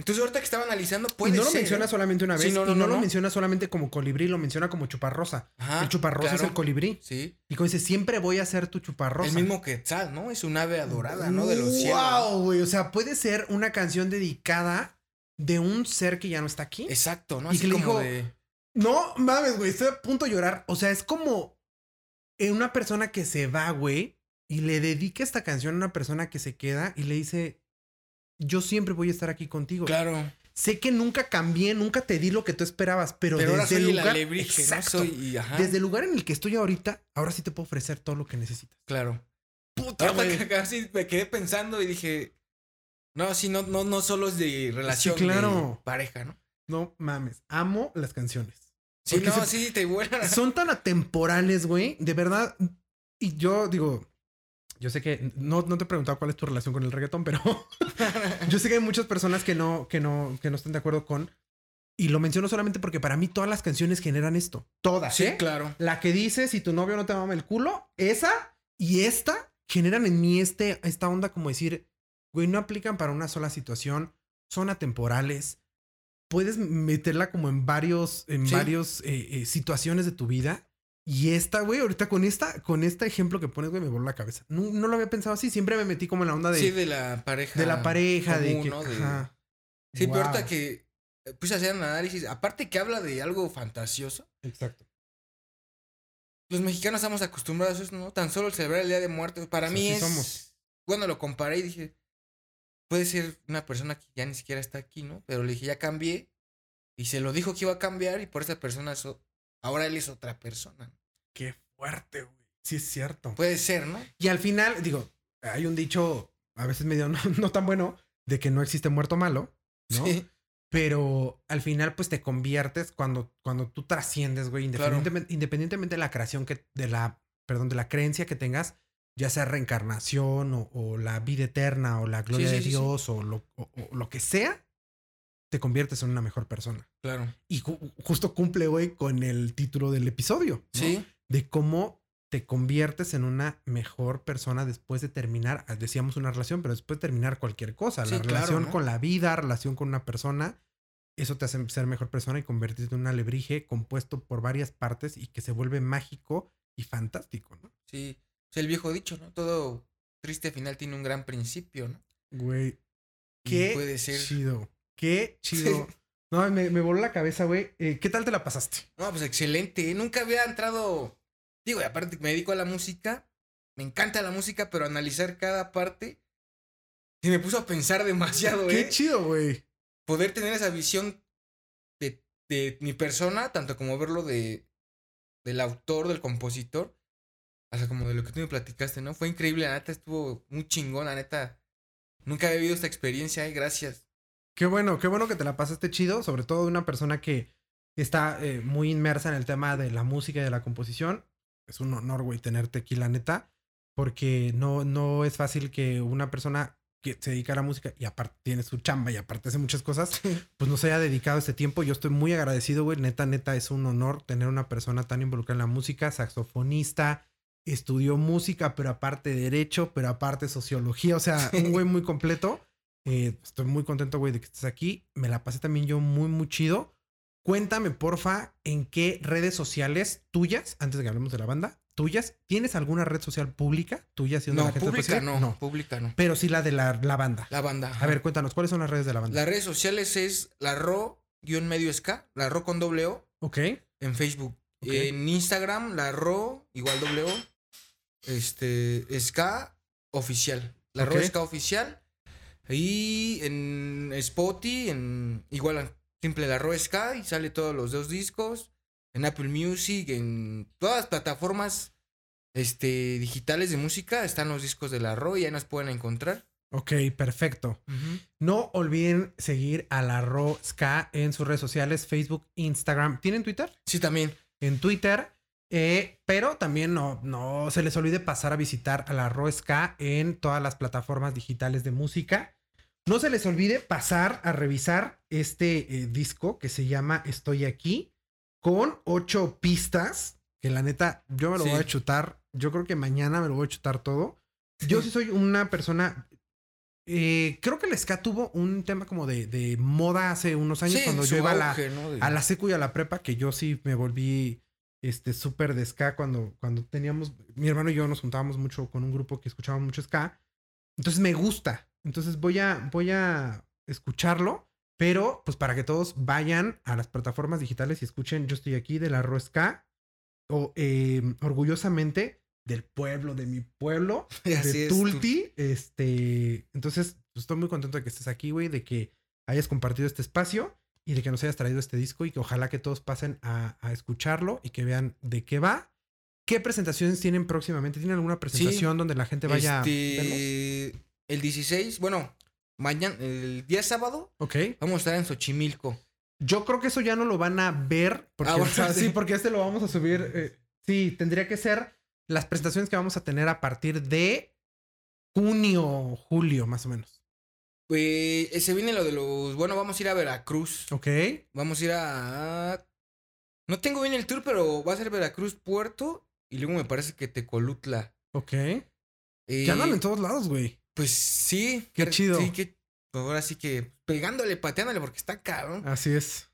Entonces, ahorita que estaba analizando, Y puede no lo menciona ¿eh? solamente una Sí, vez. no, no, y no, no, lo menciona solamente como colibrí, lo menciona como chuparrosa. Ajá, el chuparrosa es el colibrí. Sí. Y como dice, siempre voy a ser tu chuparrosa. El mismo Quetzal, ¿no? Es un ave adorada, ¿no? De los cielos. Wow, güey. O sea, puede ser una canción dedicada de un ser que ya no está aquí. Exacto, ¿no? Y Así que le como dijo- de. No mames, güey. Estoy a punto de llorar. O sea, es como eh, una persona que se va, güey, y le dedica esta canción a una persona que se queda y le dice: Yo siempre voy a estar aquí contigo. Claro. Sé que nunca cambié, nunca te di lo que tú esperabas, pero, Pero, ahora desde soy el lugar. alebrije, ¿no? Exacto. Soy. Desde el lugar en el que estoy ahorita, ahora sí te puedo ofrecer todo lo que necesitas. Claro. Puta, güey. casi me quedé pensando y dije, no, sí, no, no, no solo es de relación claro. de pareja, ¿no? No mames. Amo las canciones. Sí, Porque no, se- sí, te vuelan. Son tan atemporales, güey. De verdad. Y yo digo. Yo sé que no, no te he preguntado cuál es tu relación con el reggaetón, pero yo sé que hay muchas personas que no, que no, que no están de acuerdo con. Y lo menciono solamente porque para mí todas las canciones generan esto. Todas, Sí, ¿eh? claro. La que dice si tu novio no te mama el culo, esa y esta generan en mí este, esta onda como decir, güey, no aplican para una sola situación, son atemporales. Puedes meterla como en varios, en Sí. varios eh, eh, situaciones de tu vida. Y esta, güey, ahorita con esta, con este ejemplo que pones, güey, me voló la cabeza. No, no lo había pensado así. Siempre me metí como en la onda de, sí, de la pareja. de la pareja, de común, que. ¿no? De- ajá. Sí, pero ahorita que eh, puse a hacer un análisis, aparte que habla de algo fantasioso, Exacto. los mexicanos estamos acostumbrados a eso, ¿no? Tan solo celebrar el Día de Muertos. Para Sí, mí es. somos. Bueno, lo comparé y dije, puede ser una persona que ya ni siquiera está aquí, ¿no? Pero le dije, ya cambié. Y se lo dijo que iba a cambiar y por esa persona, so- ahora él es otra persona. Qué fuerte, güey. Sí, es cierto. Puede ser, ¿no? Y al final, digo, hay un dicho, a veces medio no, no tan bueno, de que no existe muerto malo, ¿no? Sí. Pero al final, pues te conviertes cuando, cuando tú trasciendes, güey, Claro. independientemente, independientemente de la creación que, de la, perdón, de la creencia que tengas, ya sea reencarnación o, o la vida eterna o la gloria Sí, sí, de. Dios O, lo, o- o lo que sea, te conviertes en una mejor persona. Claro. Y ju- justo cumple, güey, con el título del episodio. ¿no? Sí. De cómo te conviertes en una mejor persona después de terminar, ah, decíamos una relación, pero después de terminar cualquier cosa, Sí, la claro, relación ¿no? con la vida, relación con una persona, eso te hace ser mejor persona y convertirte en un alebrije compuesto por varias partes y que se vuelve mágico y fantástico, ¿no? Sí. Es el viejo dicho, ¿no? Todo triste final tiene un gran principio, ¿no? Güey, qué puede ser. chido, qué chido. No, me, me voló la cabeza, güey. Eh, ¿Qué tal te la pasaste? No, pues excelente. Nunca había entrado. Digo, y aparte me dedico a la música. Me encanta la música, pero analizar cada parte. Y me puso a pensar demasiado, Qué ¿eh? chido, güey. Poder tener esa visión de, de mi persona, tanto como verlo de del autor, del compositor, hasta como de lo que tú me platicaste, ¿no? Fue increíble, la neta, estuvo muy chingón, la neta. Nunca había vivido esta experiencia, ¿eh? Gracias. Qué bueno, qué bueno que te la pasaste chido, sobre todo de una persona que está eh, muy inmersa en el tema de la música y de la composición. Es un honor, güey, tenerte aquí, la neta, porque no, no es fácil que una persona que se dedica a la música y aparte tiene su chamba y aparte hace muchas cosas, pues nos haya dedicado este tiempo. Yo estoy muy agradecido, güey. Neta, neta, es un honor tener una persona tan involucrada en la música, saxofonista, estudió música, pero aparte derecho, pero aparte sociología, o sea, un güey muy completo. Eh, estoy muy contento, güey, de que estés aquí. Me la pasé también yo muy, muy chido. Cuéntame, porfa, en qué redes sociales tuyas, antes de que hablemos de la banda, tuyas, ¿tienes alguna red social pública tuya? donde No, la puede pública seguir? no, pública no. Pero sí la de la, la banda. La banda. A ver, cuéntanos, ¿cuáles son las redes de la banda? Las redes sociales es la ro guion medio ska, la ro con doble O Ok. en Facebook. Ok. En Instagram, la ro igual doble O, este, ska oficial. La ro ska oficial. Y en Spotify, en igual simple la ro ska y sale todos los dos discos. En Apple Music, en todas las plataformas este, digitales de música están los discos de la ro y ahí nos pueden encontrar. Ok, perfecto. No olviden seguir a la Rosca en sus redes sociales, Facebook, Instagram. ¿Tienen Twitter? Sí, también. En Twitter. eh, pero también no, no se les olvide pasar a visitar a la Rosca en todas las plataformas digitales de música. No se les olvide pasar a revisar este eh, disco que se llama Estoy aquí con ocho pistas. Que la neta, yo me lo Sí. voy a chutar. Yo creo que mañana me lo voy a chutar todo. Yo sí soy una persona. eh, creo que el ska tuvo un tema como de, de moda hace unos años Sí, cuando yo iba a la, ¿no? De- a la secu y a la prepa, que yo sí me volví este súper de ska cuando, cuando teníamos. Mi hermano y yo nos juntábamos mucho con un grupo que escuchaba mucho ska. Entonces me gusta. Entonces voy a, voy a escucharlo. Pero, pues para que todos vayan a las plataformas digitales y escuchen Yo estoy aquí de la Rosca. O eh, orgullosamente del pueblo, de mi pueblo Así de es, Tulti. Este, entonces, pues, estoy muy contento de que estés aquí, güey, de que hayas compartido este espacio y de que nos hayas traído este disco y que ojalá que todos pasen a, a escucharlo y que vean de qué va. ¿Qué presentaciones tienen próximamente? ¿Tienen alguna presentación donde la gente vaya a verlos? El 16, bueno, mañana, el día sábado, Ok. vamos a estar en Xochimilco. Yo creo que eso ya no lo van a ver. Porque, Ah, bueno, o sea, sí. sí, porque este lo vamos a subir. eh, sí, tendría que ser las presentaciones que vamos a tener a partir de junio, julio, más o menos. Pues eh, se viene lo de los. Bueno, vamos a ir a Veracruz. Ok. Vamos a ir a. No tengo bien el tour, pero va a ser Veracruz, Puerto. Y luego me parece que Tecolutla. Ok. Eh, Ya andan en todos lados, güey. Pues sí. Qué chido. Sí, que. Ahora sí que pegándole, pateándole, porque está cabrón. Así es.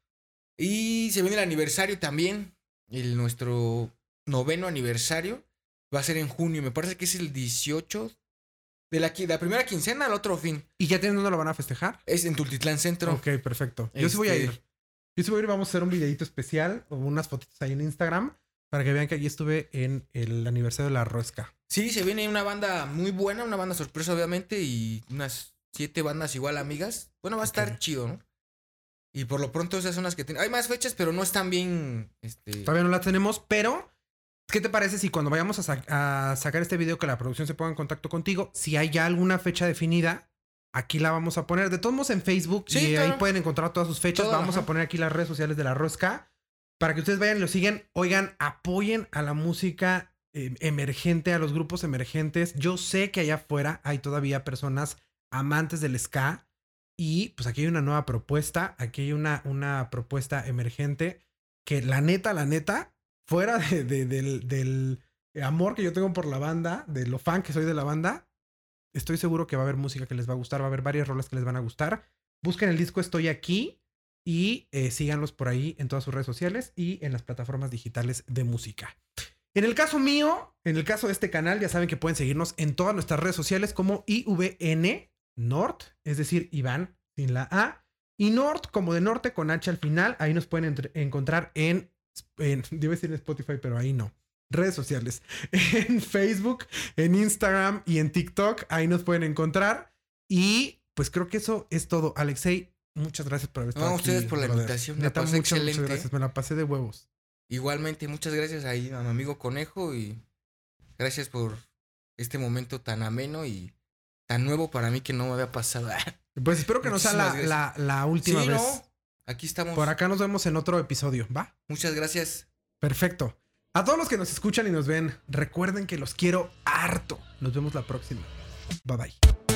Y se viene el aniversario también. El nuestro noveno aniversario. Va a ser en junio. Me parece que es el 18 de la, primera quincena al otro fin. ¿Y ya tienen dónde lo van a festejar? Es en Tultitlán Centro. Ok, perfecto. Yo sí voy a Este- ir. Yo sí voy a ir. Vamos a hacer un videito especial o unas fotitos ahí en Instagram para que vean que allí estuve en el aniversario de la rosca. Sí, se viene una banda muy buena, una banda sorpresa, obviamente, y unas siete bandas igual amigas. Bueno, va a estar chido, ¿no? Y por lo pronto esas son las que tienen. Hay más fechas, pero no están bien. Este... Todavía no la tenemos, pero ¿qué te parece si cuando vayamos a, sa- a sacar este video que la producción se ponga en contacto contigo, si hay ya alguna fecha definida, aquí la vamos a poner. De todos modos en Facebook Sí, y ahí pueden encontrar todas sus fechas. Todo, vamos ajá. a poner aquí las redes sociales de la rosca para que ustedes vayan y lo sigan. Oigan, apoyen a la música eh, emergente, a los grupos emergentes. Yo sé que allá afuera hay todavía personas amantes del ska. Y pues aquí hay una nueva propuesta, aquí hay una, una propuesta emergente que la neta, la neta, fuera de- de- del, del amor que yo tengo por la banda, de lo fan que soy de la banda, estoy seguro que va a haber música que les va a gustar, va a haber varias rolas que les van a gustar. Busquen el disco Estoy aquí y eh, síganlos por ahí en todas sus redes sociales y en las plataformas digitales de música. En el caso mío, en el caso de este canal, ya saben que pueden seguirnos en todas nuestras redes sociales como IVN Nord, es decir, Iván sin la A, y Nord como de norte con H al final. Ahí nos pueden encontrar en, en, debe decir en Spotify, pero ahí no. Redes sociales, en Facebook, en Instagram y en TikTok. Ahí nos pueden encontrar. Y pues creo que eso es todo. Alexei, muchas gracias por haber estado No, aquí. ustedes por la brother. invitación, me Neta, pasé muchas, muchas excelente. gracias. Me la pasé de huevos. Igualmente, muchas gracias ahí a mi amigo Conejo y gracias por este momento tan ameno y tan nuevo para mí que no me había pasado. Pues espero que no sea la, Muchísimas la, la última sí, vez. no. Aquí estamos. Por acá nos vemos en otro episodio, ¿va? Muchas gracias. Perfecto. A todos los que nos escuchan y nos ven, recuerden que los quiero harto. Nos vemos la próxima. Bye bye.